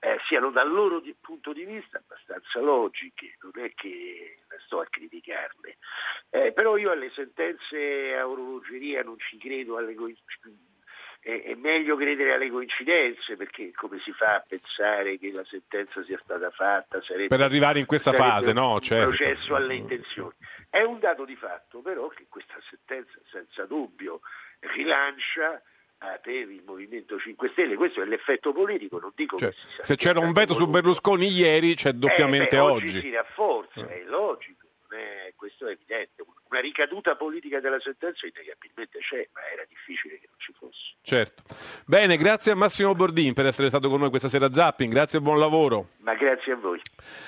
eh, siano dal loro di- punto di vista abbastanza logiche, non è che sto a criticarle. Eh, però io alle sentenze a orologeria non ci credo, alle. È, meglio credere alle coincidenze perché come si fa a pensare che la sentenza sia stata fatta sarebbe, Per arrivare in questa fase, no, un certo. processo alle intenzioni. È un dato di fatto però che questa sentenza senza dubbio rilancia eh, per il Movimento 5 Stelle, questo è l'effetto politico, non dico Cioè, che si sia se c'era un veto su. Berlusconi ieri, c'è doppiamente Eh, beh, oggi. si rafforza, è logico, è- questo è evidente. Una ricaduta politica della sentenza innegabilmente c'è, ma era difficile che non ci fosse. Certo. Bene, grazie a Massimo Bordin per essere stato con noi questa sera a Zapping, grazie e buon lavoro. Ma grazie a voi.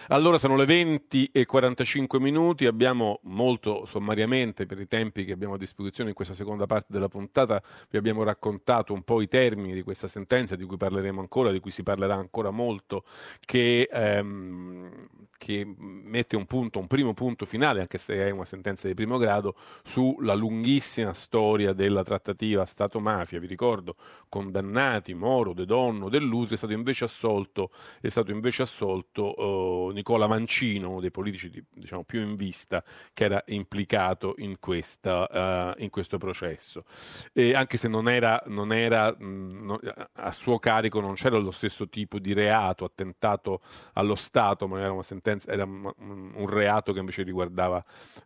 Allora sono le 20 e 45 minuti, abbiamo molto sommariamente per i tempi che abbiamo a disposizione in questa seconda parte della puntata, vi abbiamo raccontato un po' i termini di questa sentenza di cui parleremo ancora, di cui si parlerà ancora molto, che, ehm, che mette un punto, un primo punto finale, anche se è una sentenza di primo grado, sulla lunghissima storia della trattativa Stato-mafia, vi ricordo, condannati Moro, De Donno, Dell'Utri, è stato invece assolto, stato invece assolto eh, Nicola Mancino, uno dei politici di- diciamo, più in vista, che era implicato in, questa, eh, in questo processo. E anche se non era, non era mh, no- a suo carico non c'era lo stesso tipo di reato, attentato allo Stato, ma era sentenza, era un reato che invece riguardava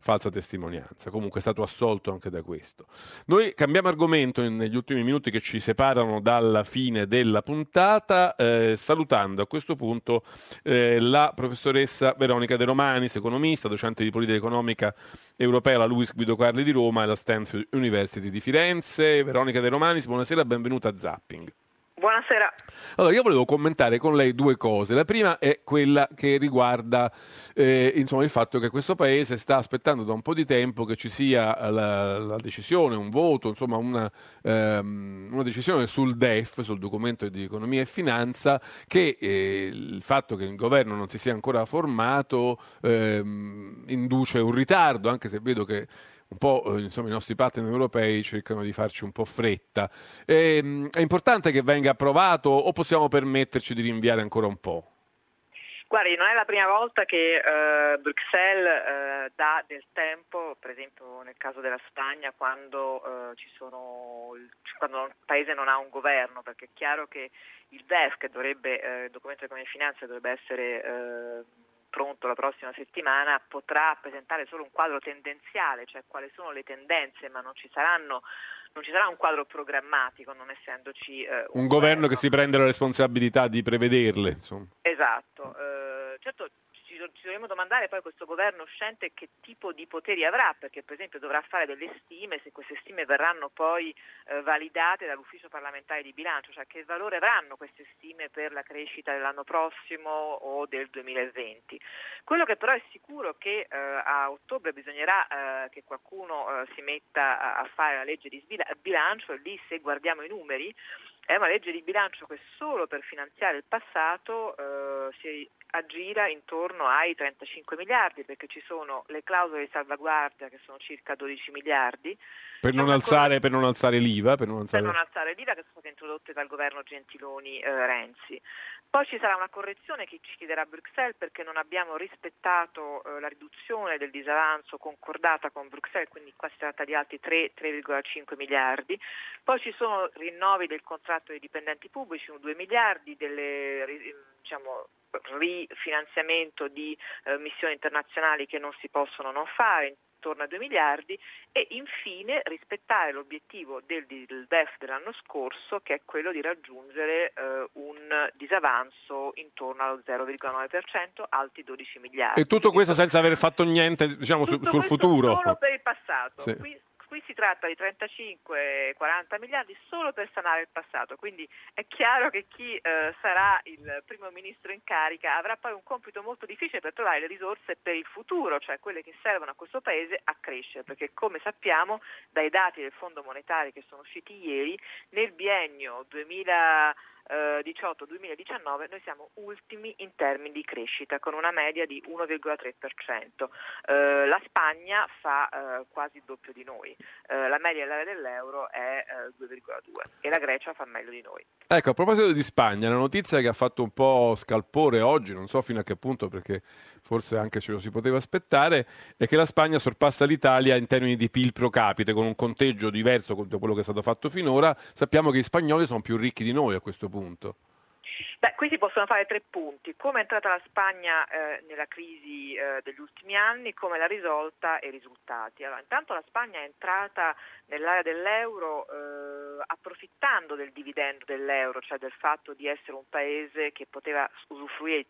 falsa testimonianza. Comunque è stato assolto anche da questo. Noi cambiamo argomento negli ultimi minuti che ci separano dalla fine della puntata, eh, salutando a questo punto eh, la professoressa Veronica De Romanis, economista, docente di politica economica europea alla Luis Guido Carli di Roma e alla Stanford University di Firenze. Veronica De Romanis, buonasera, benvenuta a Zapping. Buonasera. Allora, io volevo commentare con lei due cose. La prima è quella che riguarda eh, insomma, il fatto che questo paese sta aspettando da un po' di tempo che ci sia la, la decisione, un voto, insomma una, ehm, una decisione sul DEF, sul documento di economia e finanza, che eh, il fatto che il governo non si sia ancora formato ehm, induce un ritardo, anche se vedo che un po' eh, insomma, i nostri partner europei cercano di farci un po' fretta. Ehm, è importante che venga approvato o possiamo permetterci di rinviare ancora un po'? Guardi, non è la prima volta che eh, Bruxelles eh, dà del tempo, per esempio nel caso della Spagna, quando, eh, sono, quando il paese non ha un governo, perché è chiaro che il DEF, che dovrebbe, eh, il documento di economia e finanza, dovrebbe essere eh, pronto la prossima settimana, potrà presentare solo un quadro tendenziale, cioè quali sono le tendenze, ma non ci saranno non ci sarà un quadro programmatico, non essendoci eh, Un governo che si prende la responsabilità di prevederle. Insomma. Esatto, eh, certo ci, ci dovremmo domandare poi questo governo uscente che tipo di poteri avrà, perché per esempio dovrà fare delle stime, se queste stime verranno poi eh, validate dall'ufficio parlamentare di bilancio, cioè che valore avranno queste stime per la crescita dell'anno prossimo o del 2020. Quello che però è sicuro è che eh, a ottobre bisognerà eh, che qualcuno eh, si metta a, a fare la legge di bilancio e lì se guardiamo i numeri è una legge di bilancio che solo per finanziare il passato eh, si aggira intorno ai 35 miliardi perché ci sono le clausole di salvaguardia che sono circa 12 miliardi Per non, alzare, per non alzare l'IVA, per non per alzare... non alzare l'IVA che sono state introdotte dal governo Gentiloni eh, Renzi. Poi ci sarà una correzione che ci chiederà Bruxelles perché non abbiamo rispettato eh, la riduzione del disavanzo concordata con Bruxelles, quindi qua si tratta di altri 3, 3,5 miliardi. Poi ci sono rinnovi del contratto dei dipendenti pubblici, 2 miliardi, delle, ri- diciamo, rifinanziamento di eh, missioni internazionali che non si possono non fare intorno a 2 miliardi e infine rispettare l'obiettivo del, del DEF dell'anno scorso che è quello di raggiungere eh, un disavanzo intorno allo 0,9%, alti 12 miliardi. E tutto questo senza aver fatto niente diciamo, sul futuro. Solo per il passato. Sì. Qui, qui si tratta di 35-40 miliardi solo per sanare il passato, quindi è chiaro che chi eh, sarà il primo ministro in carica avrà poi un compito molto difficile per trovare le risorse per il futuro, cioè quelle che servono a questo Paese a crescere, perché come sappiamo dai dati del Fondo Monetario che sono usciti ieri, nel biennio 2000 2018-2019 noi siamo ultimi in termini di crescita con una media di 1,3%. Eh, la Spagna fa eh, quasi il doppio di noi, Eh, la media dell'area dell'euro è eh, 2,2 e la Grecia fa meglio di noi. Ecco, a proposito di Spagna, la notizia che ha fatto un po' scalpore oggi, non so fino a che punto perché forse anche ce lo si poteva aspettare, è che la Spagna sorpassa l'Italia in termini di PIL pro capite con un conteggio diverso da quello che è stato fatto finora. Sappiamo che gli spagnoli sono più ricchi di noi a questo punto. Beh, qui si possono fare tre punti. Come è entrata la Spagna eh, nella crisi eh, degli ultimi anni, come l'ha risolta e i risultati. Allora, intanto la Spagna è entrata nell'area dell'euro eh, approfittando del dividendo dell'euro, cioè del fatto di essere un paese che poteva usufruire di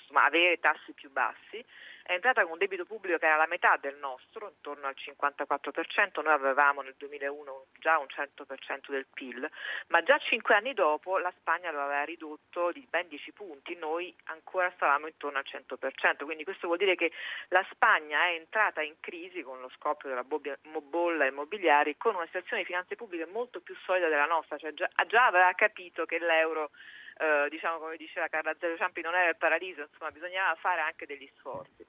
insomma, avere tassi più bassi. È entrata con un debito pubblico che era la metà del nostro, intorno al 54%, noi avevamo nel 2001 già un 100% del PIL, ma già cinque anni dopo la Spagna lo aveva ridotto di ben 10 punti, noi ancora stavamo intorno al 100%, quindi questo vuol dire che la Spagna è entrata in crisi con lo scoppio della bolla immobiliare con una situazione di finanze pubbliche molto più solida della nostra, cioè già aveva capito che l'euro eh, diciamo come diceva Carla Zero Ciampi non era il paradiso, insomma bisognava fare anche degli sforzi.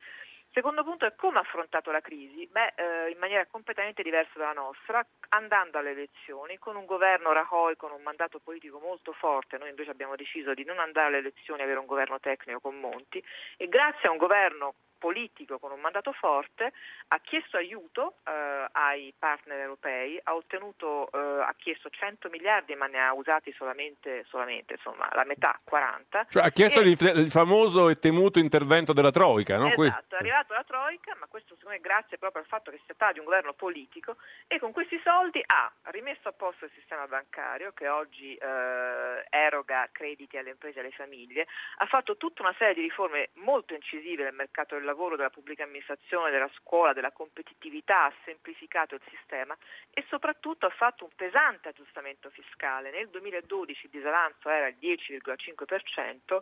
Secondo punto è come ha affrontato la crisi? Beh, eh, in maniera completamente diversa dalla nostra, andando alle elezioni, con un governo Rajoy con un mandato politico molto forte, noi invece abbiamo deciso di non andare alle elezioni e avere un governo tecnico con Monti e grazie a un governo politico con un mandato forte ha chiesto aiuto eh, ai partner europei, ha ottenuto, eh, ha chiesto 100 miliardi ma ne ha usati solamente, solamente insomma, la metà, 40. Cioè, ha chiesto E- il, famoso e temuto intervento della Troica, no? Esatto, è arrivato la Troica, ma questo secondo me grazie proprio al fatto che si tratta di un governo politico e con questi soldi ha rimesso a posto il sistema bancario che oggi eh, eroga crediti alle imprese e alle famiglie, ha fatto tutta una serie di riforme molto incisive nel mercato del lavoro, della pubblica amministrazione, della scuola, della competitività, ha semplificato il sistema e soprattutto ha fatto un pesante aggiustamento fiscale. Nel 2012 il disavanzo era il 10,5%,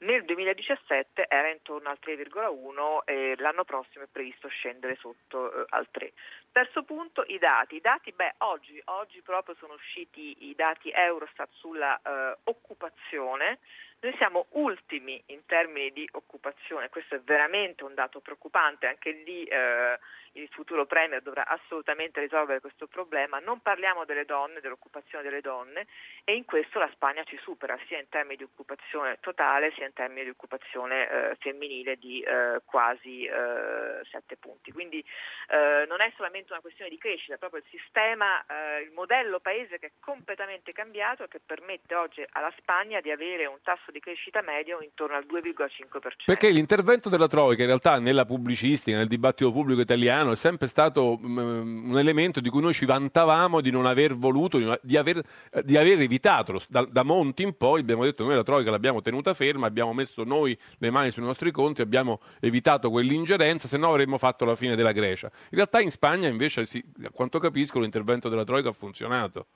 nel 2017 era intorno al 3,1 e l'anno prossimo è previsto scendere sotto eh, al 3. Terzo punto, i dati. I dati, beh, oggi, oggi proprio sono usciti i dati Eurostat sulla eh, occupazione. Noi siamo ultimi in termini di occupazione, questo è veramente un dato preoccupante, anche lì eh, il futuro Premier dovrà assolutamente risolvere questo problema. Non parliamo delle donne, dell'occupazione delle donne e in questo la Spagna ci supera sia in termini di occupazione totale sia in termini di occupazione eh, femminile di eh, quasi eh, sette punti. Quindi eh, non è solamente una questione di crescita, è proprio il sistema, eh, il modello paese che è completamente cambiato e che permette oggi alla Spagna di avere un tasso di crescita medio intorno al 2,5%. Perché l'intervento della Troica in realtà nella pubblicistica, nel dibattito pubblico italiano è sempre stato mm, un elemento di cui noi ci vantavamo di non aver voluto, di aver, eh, di aver evitato. Da, da Monti in poi abbiamo detto noi la Troica l'abbiamo tenuta ferma, abbiamo messo noi le mani sui nostri conti, abbiamo evitato quell'ingerenza, se no avremmo fatto la fine della Grecia. In realtà in Spagna invece, a quanto capisco, l'intervento della Troica ha funzionato.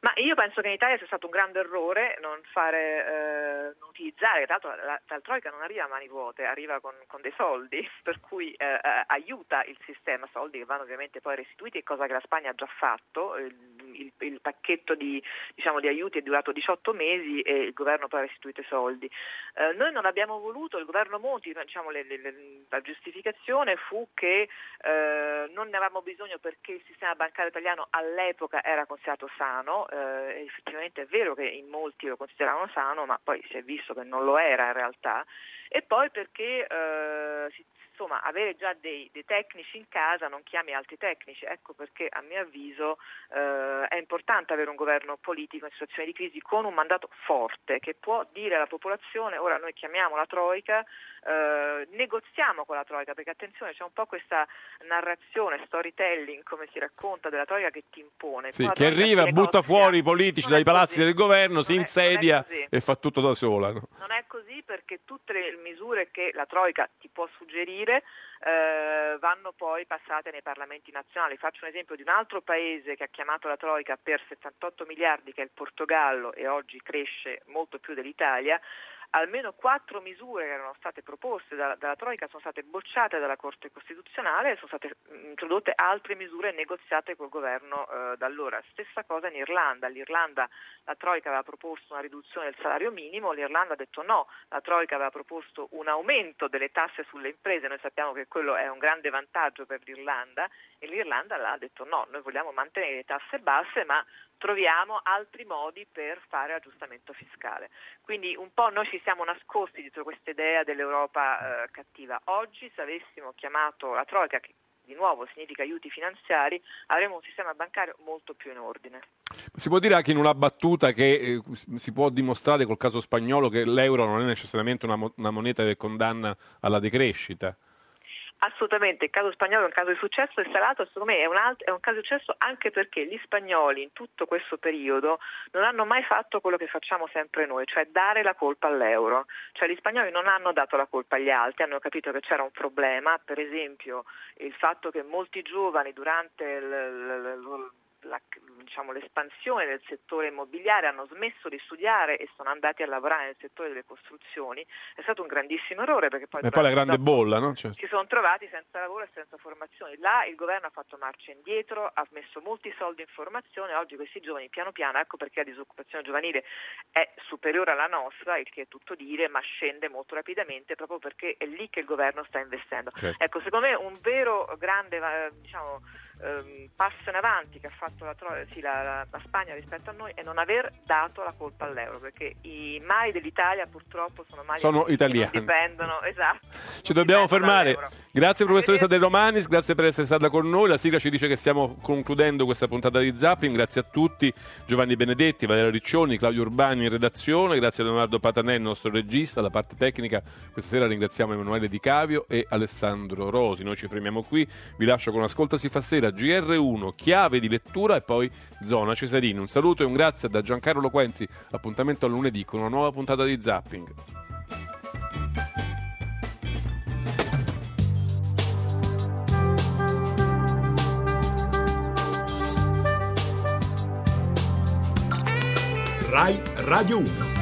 Ma io penso che in Italia sia stato un grande errore non fare, eh, non utilizzare, tra l'altro la, la Troica non arriva a mani vuote, arriva con, con dei soldi, (laughs) per cui eh, eh, aiuta il sistema, soldi che vanno ovviamente poi restituiti, cosa che la Spagna ha già fatto, il, il, il pacchetto di, diciamo, di, aiuti è durato 18 mesi e il governo poi ha restituito i soldi. Eh, noi non abbiamo voluto, il governo Monti, diciamo, le, le, le, la giustificazione fu che eh, non ne avevamo bisogno perché il sistema bancario italiano all'epoca era considerato sano, eh, effettivamente è vero che in molti lo consideravano sano, ma poi si è visto che non lo era in realtà, e poi perché eh, insomma, avere già dei, dei, tecnici in casa non chiami altri tecnici, ecco perché a mio avviso eh, è importante avere un governo politico in situazione di crisi con un mandato forte che può dire alla popolazione ora noi chiamiamo la Troica, eh, negoziamo con la Troica, perché attenzione c'è un po' questa narrazione, storytelling, come si racconta della Troica che ti impone. Sì, che arriva, butta fuori i politici dai palazzi del governo, non si insedia e fa tutto da sola. No? Non è così perché tutte le misure che la Troica ti può suggerire eh, vanno poi passate nei parlamenti nazionali. Faccio un esempio di un altro paese che ha chiamato la Troica per 78 miliardi, che è il Portogallo, e oggi cresce molto più dell'Italia almeno quattro misure che erano state proposte dalla, dalla, Troica sono state bocciate dalla Corte Costituzionale e sono state introdotte altre misure negoziate col governo eh, da allora. Stessa cosa in Irlanda. L'Irlanda, la Troica aveva proposto una riduzione del salario minimo, l'Irlanda ha detto no, la Troica aveva proposto un aumento delle tasse sulle imprese, noi sappiamo che quello è un grande vantaggio per l'Irlanda e l'Irlanda ha detto no, noi vogliamo mantenere le tasse basse ma troviamo altri modi per fare aggiustamento fiscale. Quindi un po' noi ci siamo nascosti dietro questa idea dell'Europa eh, cattiva. Oggi se avessimo chiamato la Troica, che di nuovo significa aiuti finanziari, avremo un sistema bancario molto più in ordine. Si può dire anche in una battuta che eh, si può dimostrare col caso spagnolo che l'euro non è necessariamente una, mo- una moneta che condanna alla decrescita? Assolutamente, il caso spagnolo è un caso di successo e Salato secondo me è un, alt- è un, caso di successo anche perché gli spagnoli in tutto questo periodo non hanno mai fatto quello che facciamo sempre noi, cioè dare la colpa all'euro. Cioè gli spagnoli non hanno dato la colpa agli altri, hanno capito che c'era un problema, per esempio il fatto che molti giovani durante il, il, il la, diciamo, l'espansione del settore immobiliare hanno smesso di studiare e sono andati a lavorare nel settore delle costruzioni è stato un grandissimo errore perché poi, e poi la grande bolla no? certo. si sono trovati senza lavoro e senza formazione là il governo ha fatto marcia indietro ha messo molti soldi in formazione oggi questi giovani piano piano ecco perché la disoccupazione giovanile è superiore alla nostra il che è tutto dire ma scende molto rapidamente proprio perché è lì che il governo sta investendo certo. ecco secondo me un vero grande diciamo ehm, passo in avanti che ha fatto la, sì, la, la, Spagna rispetto a noi è non aver dato la colpa all'euro, perché i mali dell'Italia purtroppo sono mali sono italiani. dipendono, (laughs) esatto. Ci dobbiamo fermare. Grazie professoressa De Romanis, grazie per essere stata con noi. La sigla ci dice che stiamo concludendo questa puntata di Zapping. Grazie a tutti, Giovanni Benedetti, Valerio Riccioni, Claudio Urbani in redazione, grazie a Leonardo Patanè, il nostro regista, la parte tecnica. Questa sera ringraziamo Emanuele Di Cavio e Alessandro Rosi. Noi ci fermiamo qui, vi lascio con Ascolta si fa sera, GR1, chiave di lettura e poi Zona Cesarini. Un saluto e un grazie da Giancarlo Quenzi. Appuntamento a lunedì con una nuova puntata di Zapping. Rai Radio 1